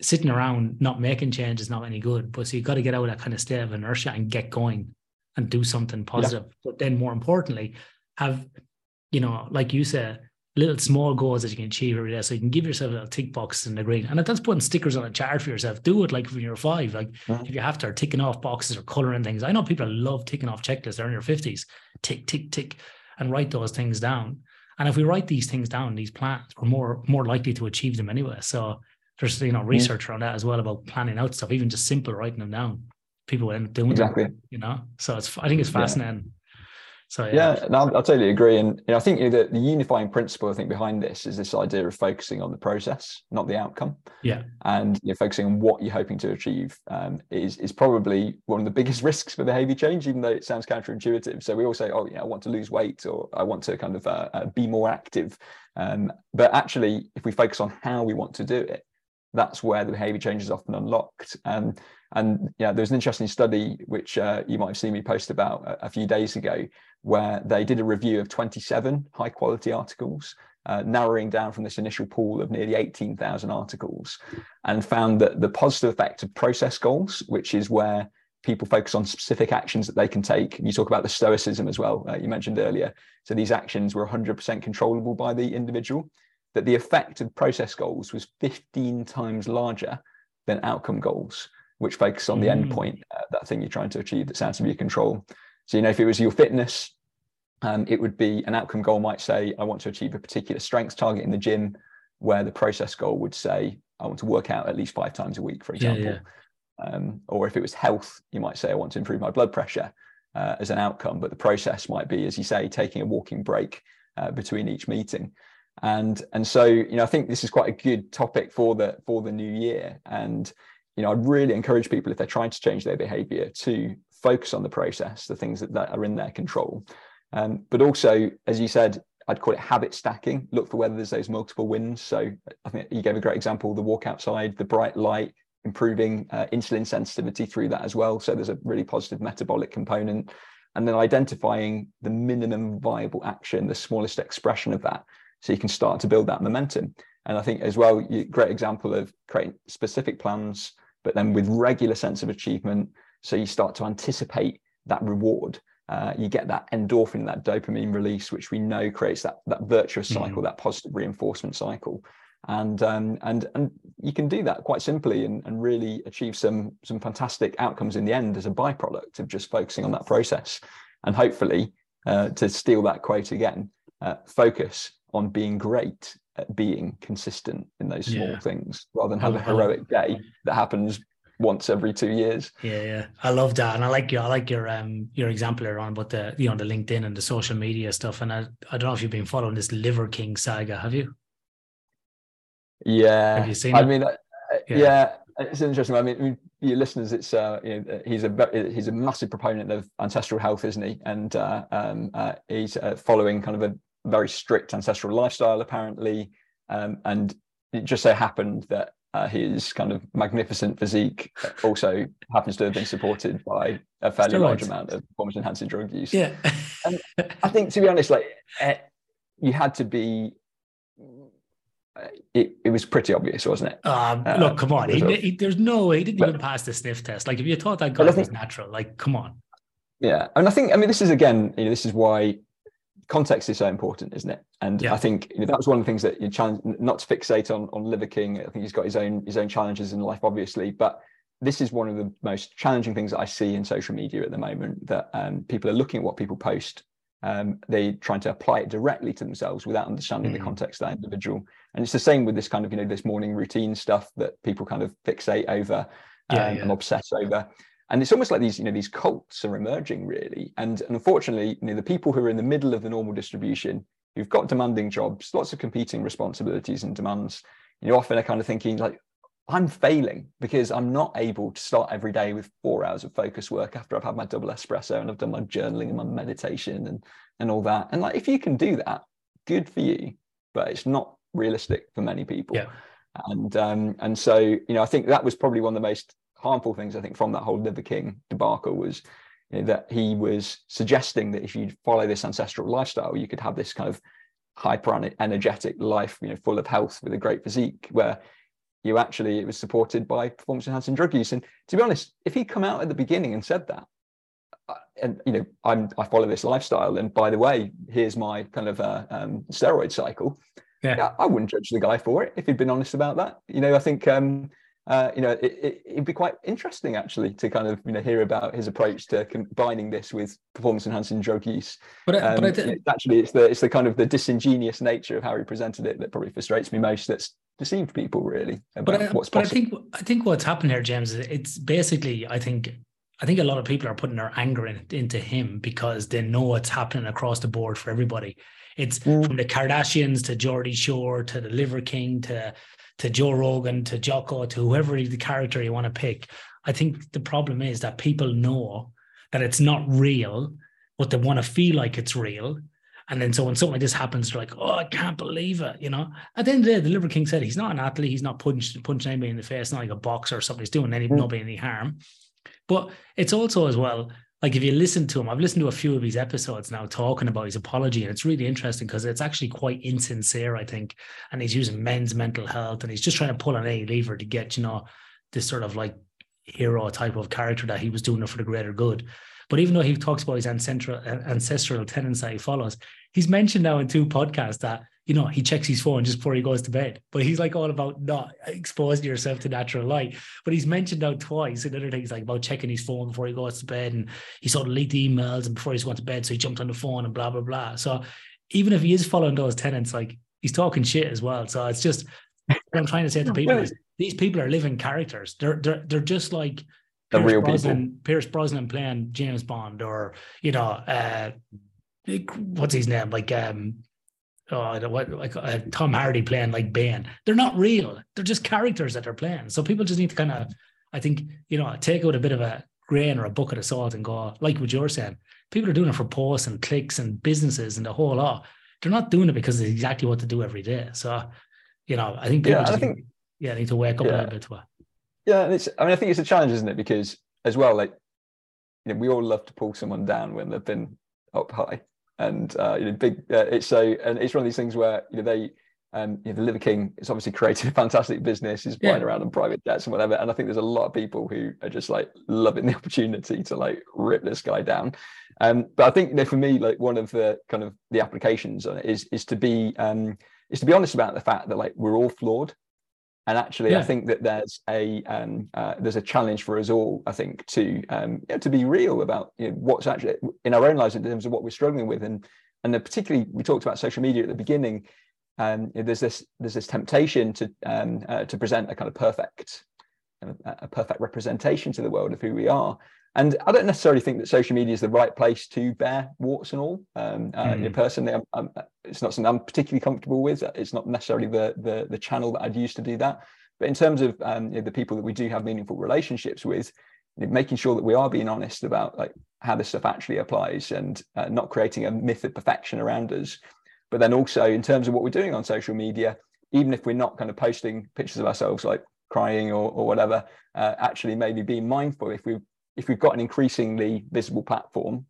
sitting around not making change is not any good. But so you got to get out of that kind of state of inertia and get going and do something positive. Yeah. But then more importantly, have, you know, like you said, little small goals that you can achieve every day. So you can give yourself a little tick box in the green. And that's putting stickers on a chart for yourself. Do it like when you're five. Like mm-hmm. if you have to, are ticking off boxes or coloring things. I know people love ticking off checklists. They're in their 50s. Tick, tick, tick, and write those things down. And if we write these things down, these plans, we're more more likely to achieve them anyway. So there's you know mm-hmm. research mm-hmm. around that as well about planning out stuff, even just simple writing them down. People end up doing exactly. Them, you know. So it's I think it's fascinating. Yeah. So yeah, yeah no, I totally agree, and you know, I think you know, the, the unifying principle I think behind this is this idea of focusing on the process, not the outcome. Yeah, and you know, focusing on what you're hoping to achieve um, is is probably one of the biggest (laughs) risks for behavior change, even though it sounds counterintuitive. So we all say, oh, yeah, I want to lose weight, or I want to kind of uh, uh, be more active, um, but actually, if we focus on how we want to do it, that's where the behavior change is often unlocked. Um, and yeah, there was an interesting study which uh, you might have seen me post about a, a, few days ago, where they did a review of 27 high quality articles, uh, narrowing down from this initial pool of nearly 18,000 articles, and found that the positive effect of process goals, which is where people focus on specific actions that they can take. You talk about the stoicism as well, uh, you mentioned earlier. So these actions were 100% controllable by the individual that the effect of process goals was 15 times larger than outcome goals, which focus on the mm. endpoint, uh, that thing you're trying to achieve that's out of your control. So, you know, if it was your fitness, um, it would be an outcome goal might say, I want to achieve a particular strength target in the gym, where the process goal would say, I want to work out at least five times a week, for example. Yeah, yeah. Um, or if it was health, you might say, I want to improve my blood pressure uh, as an outcome, but the process might be, as you say, taking a walking break uh, between each meeting and and so you know i think this is quite a good topic for the for the new year. And you know i'd really encourage people if they're trying to change their behavior to focus on the process the things that, that are in their control. Um, but also as you said i'd call it habit stacking. Look for whether there's those multiple wins. So i think you gave a great example the walk outside the bright light improving uh, insulin sensitivity through that as well. So there's a really positive metabolic component. And then identifying the minimum viable action the smallest expression of that so you can start to build that momentum. And I think as well, you, great example of creating specific plans, but then with regular sense of achievement. So you start to anticipate that reward. Uh, you get that endorphin, that dopamine release, which we know creates that that virtuous cycle, mm-hmm. that positive reinforcement cycle. And um, and and you can do that quite simply and, and really achieve some some fantastic outcomes in the end as a byproduct of just focusing on that process. And hopefully, uh, to steal that quote again, uh, focus on being great at being consistent in those small yeah. things rather than have a heroic day that happens once every two years. Yeah, yeah. I love that. And I like your I like your um your example around about the you know the LinkedIn and the social media stuff. And I, I don't know if you've been following this Liver King saga, have you? Yeah. Have you seen I it? mean uh, yeah. yeah. it's interesting. I mean, your listeners, it's uh, you know, he's a he's a massive proponent of ancestral health, isn't he? And uh, um, uh, he's uh, following kind of a very strict ancestral lifestyle, apparently. Um, and it just so happened that uh, his kind of magnificent physique also happens to have been supported by a fairly Steroids. large amount of performance enhancing drug use. Yeah. and I think, to be honest, like uh, you had to be. It, it was pretty obvious, wasn't it? Um, uh, look, come on. He, he, there's no way he didn't but, even pass the sniff test. Like, if you thought that guy think, was natural, like, come on. Yeah, and I think I mean this is again, you know, this is why context is so important, isn't it? And yeah. I think you know, that was one of the things that you challenge not to fixate on on Liver King. I think he's got his own his own challenges in life, obviously, but this is one of the most challenging things that I see in social media at the moment. That um, people are looking at what people post, um, they trying to apply it directly to themselves without understanding mm. the context of that individual. And it's the same with this kind of you know this morning routine stuff that people kind of fixate over um, yeah. and obsess over and it's almost like these you know these cults are emerging really. And, and unfortunately you know the people who are in the middle of the normal distribution who've got demanding jobs lots of competing responsibilities and demands. You know often are kind of thinking like i'm failing because i'm not able to start every day with four hours of focus work after i've had my double espresso and i've done my journaling and my meditation and and all that. And like if you can do that good for you but it's not realistic for many people. Yeah. and um and so you know i think that was probably one of the most harmful things I think from that whole Liver King debacle was you know, that he was suggesting that if you follow this ancestral lifestyle, you could have this kind of hyper energetic life, you know, full of health with a great physique, where you actually it was supported by performance enhancing drug use. And to be honest, if he'd come out at the beginning and said that, uh, and you know, I'm I follow this lifestyle, and by the way, here's my kind of uh, um, steroid cycle. Yeah. yeah. I wouldn't judge the guy for it if he'd been honest about that. You know, I think um, uh, you know, it, would it, be quite interesting actually to kind of you know hear about his approach to combining this with performance enhancing drug use. But, um, but I th- it's actually, it's the it's the kind of the disingenuous nature of how he presented it that probably frustrates me most. That's deceived people really about but I, what's possible. But I think I think what's happened here, James, is it's basically I think I think a lot of people are putting their anger in, into him because they know what's happening across the board for everybody. It's mm. from the Kardashians to Geordie Shore to the Liver King to to Joe Rogan to Jocko to whoever the character you want to pick. I think the problem is that people know that it's not real, but they want to feel like it's real. And then so when something like this happens, they're like, oh, I can't believe it. You know, at the end of the day, the Liver King said he's not an athlete. He's not punching, punching anybody in the face, not like a boxer or something. He's doing any, mm. nobody any harm. But it's also as well, like if you listen to him, I've listened to a few of his episodes now talking about his apology, and it's really interesting because it's actually quite insincere, I think. And he's using men's mental health and he's just trying to pull an A lever to get, you know, this sort of like hero type of character that he was doing it for the greater good. But even though he talks about his ancestral ancestral tenets that he follows, he's mentioned now in two podcasts that you know he checks his phone just before he goes to bed. But he's like all about not exposing yourself to natural light. But he's mentioned now twice and other things like about checking his phone before he goes to bed, and he saw delete the emails and before he's going to bed, so he jumped on the phone and blah blah blah. So even if he is following those tenants, like he's talking shit as well. So it's just what I'm trying to say to people is these people are living characters. They're they're they're just like the Pierce real Brosnan, people. Pierce Brosnan playing James Bond, or you know, uh, what's his name? Like um, oh, what like uh, Tom Hardy playing like Bane. They're not real. They're just characters that they're playing. So people just need to kind of, I think, you know, take out a bit of a grain or a bucket of salt and go like what you're saying. People are doing it for posts and clicks and businesses and the whole lot. They're not doing it because it's exactly what to do every day. So, you know, I think people yeah, just I think, need, yeah need to wake up yeah. a little bit to it. Yeah, it's. I mean, I think it's a challenge, isn't it? Because as well, like you know, we all love to pull someone down when they've been up high, and uh, you know, big. Uh, it's so, and it's one of these things where you know they. Um, you know, the Liver King has obviously created a fantastic business. He's flying yeah. around on private jets and whatever. And I think there's a lot of people who are just like loving the (laughs) opportunity to like rip this guy down. Um, but I think you know, for me, like one of the kind of the applications on it is is to be um, is to be honest about the fact that like we're all flawed and actually, yeah. I think that there's a um, uh, there's a challenge for us all. I think to um, you know, to be real about you know, what's actually in our own lives in terms of what we're struggling with, and and particularly we talked about social media at the beginning. Um, you know, there's this there's this temptation to um, uh, to present a kind of perfect a perfect representation to the world of who we are. And I don't necessarily think that social media is the right place to bear warts and all. Um, uh, mm. personally, I'm, I'm, it's not something I'm particularly comfortable with. It's not necessarily the, the, the channel that I'd use to do that. But in terms of um, you know, the people that we do have meaningful relationships with, you know, making sure that we are being honest about like how this stuff actually applies and uh, not creating a myth of perfection around us. But then also in terms of what we're doing on social media, even if we're not kind of posting pictures of ourselves like crying or, or whatever, uh, actually maybe being mindful. If we if we've got an increasingly visible platform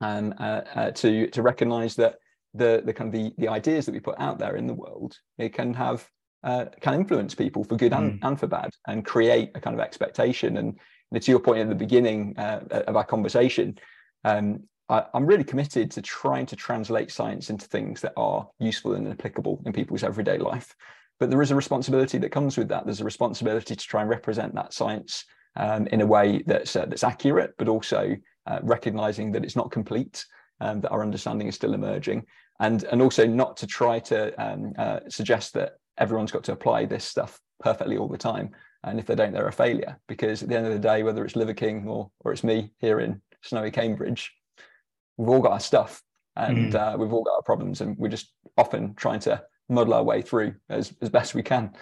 and uh, uh, to to recognize that the the kind of the, the ideas that we put out there in the world it can have uh, can influence people for good and, mm. and for bad and create a kind of expectation. And know, to your point at the beginning uh, of our conversation um, I, am really committed to trying to translate science into things that are useful and applicable in people's everyday life but there is a responsibility that comes with that there's a responsibility to try and represent that science um, in a way that's uh, that's accurate, but also uh, recognizing that it's not complete, um, that our understanding is still emerging, and and also not to try to um, uh, suggest that everyone's got to apply this stuff perfectly all the time, and if they don't, they're a failure. Because at the end of the day, whether it's Liver King or or it's me here in snowy Cambridge, we've all got our stuff, and mm. we've all got our problems, and we're just often trying to muddle our way through as as best we can.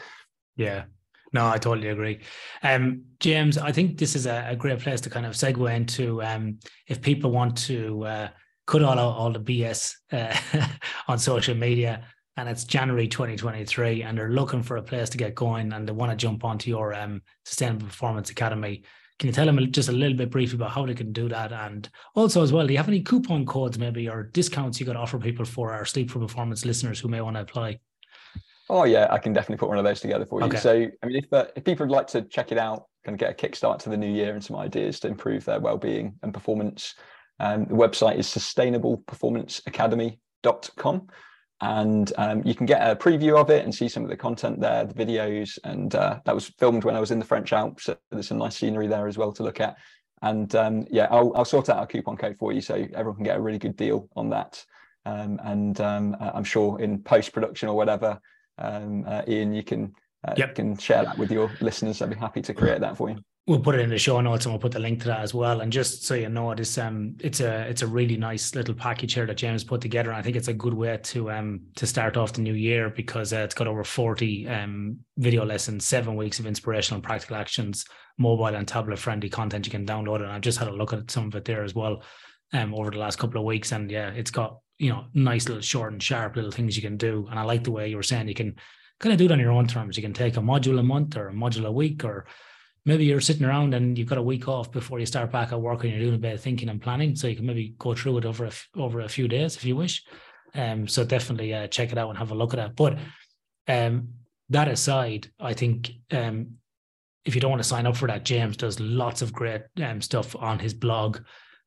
Yeah, no, I totally agree. Um, James, I think this is a, a, great place to kind of segue into um, if people want to uh, cut all all the BS uh, (laughs) on social media, and it's January 2023, and they're looking for a place to get going, and they want to jump onto your um, Sustainable Performance Academy. Can you tell them just a little bit briefly about how they can do that? And also, as well, do you have any coupon codes, maybe, or discounts you could offer people for our Sleep for Performance listeners who may want to apply? Oh yeah, I can definitely put one of those together for you. Okay. So I mean, if uh, if people would like to check it out, kind of get a kickstart to the new year and some ideas to improve their well-being and performance, um, the website is sustainableperformanceacademy.com, and um, you can get a preview of it and see some of the content there, the videos, and uh, that was filmed when I was in the French Alps. So there's some nice scenery there as well to look at. And um, yeah, I'll, I'll sort out a coupon code for you so everyone can get a really good deal on that. Um, and um, I'm sure in post production or whatever, um, uh, Ian, you can uh, yep. can share that with your listeners. I'd be happy to create that for you. We'll put it in the show notes and we'll put the link to that as well. And just so you know, it's um it's a it's a really nice little package here that James put together. And I think it's a good way to um to start off the new year because uh, it's got over 40 um video lessons, seven weeks of inspirational and practical actions, mobile and tablet friendly content you can download. And I've just had a look at some of it there as well um over the last couple of weeks. And yeah, it's got you know, nice little short and sharp little things you can do. And I like the way you were saying you can kind of do it on your own terms. You can take a module a month or a module a week, or maybe you're sitting around and you've got a week off before you start back at work and you're doing a bit of thinking and planning. So you can maybe go through it over a, over a few days if you wish. Um, so definitely uh, check it out and have a look at that. But um, that aside, I think um, if you don't want to sign up for that, James does lots of great um, stuff on his blog,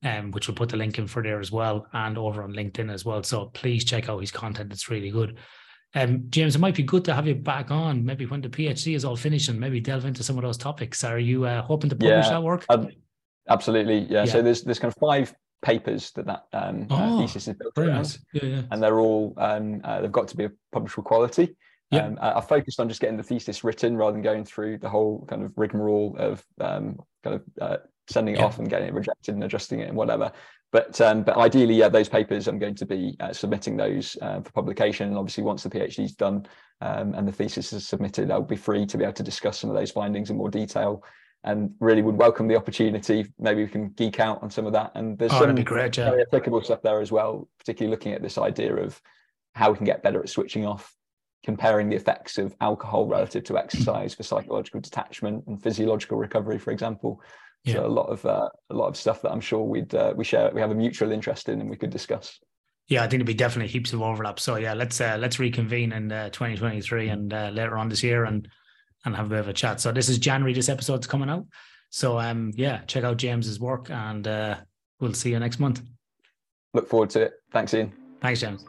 um, which we'll put the link in for there as well, and over on LinkedIn as well. So please check out his content; it's really good. Um, James, it might be good to have you back on, maybe when the PhD is all finished, and maybe delve into some of those topics. Are you uh, hoping to publish Yeah, that work? Um, absolutely, yeah. Yeah. So there's there's kind of five papers that that um, uh, Oh, thesis is built around. nice. Yeah, yeah. and they're all um, uh, they've got to be of publishable quality. Yeah. Um, I, I focused on just getting the thesis written rather than going through the whole kind of rigmarole of um, kind of uh, sending it off and getting it rejected and adjusting it and whatever. But um, but ideally, yeah, those papers I'm going to be uh, submitting those uh, for publication. And obviously, once the PhD is done um, and the thesis is submitted, I'll be free to be able to discuss some of those findings in more detail. And really would welcome the opportunity. Maybe we can geek out on some of that. And there's Oh, some be great. Yeah. very applicable stuff there as well, particularly looking at this idea of how we can get better at switching off, comparing the effects of alcohol relative to exercise for psychological detachment and physiological recovery, for example. Yeah. So a lot of uh, a lot of stuff that I'm sure we'd uh, we share we have a mutual interest in and we could discuss. Yeah, I think there'll be definitely heaps of overlap. So yeah, let's uh, let's reconvene in uh, 2023 and uh, later on this year and and have a bit of a chat. So this is January. This episode's coming out. So um yeah, check out James's work and uh, we'll see you next month. Look forward to it. Thanks, Ian. Thanks, James.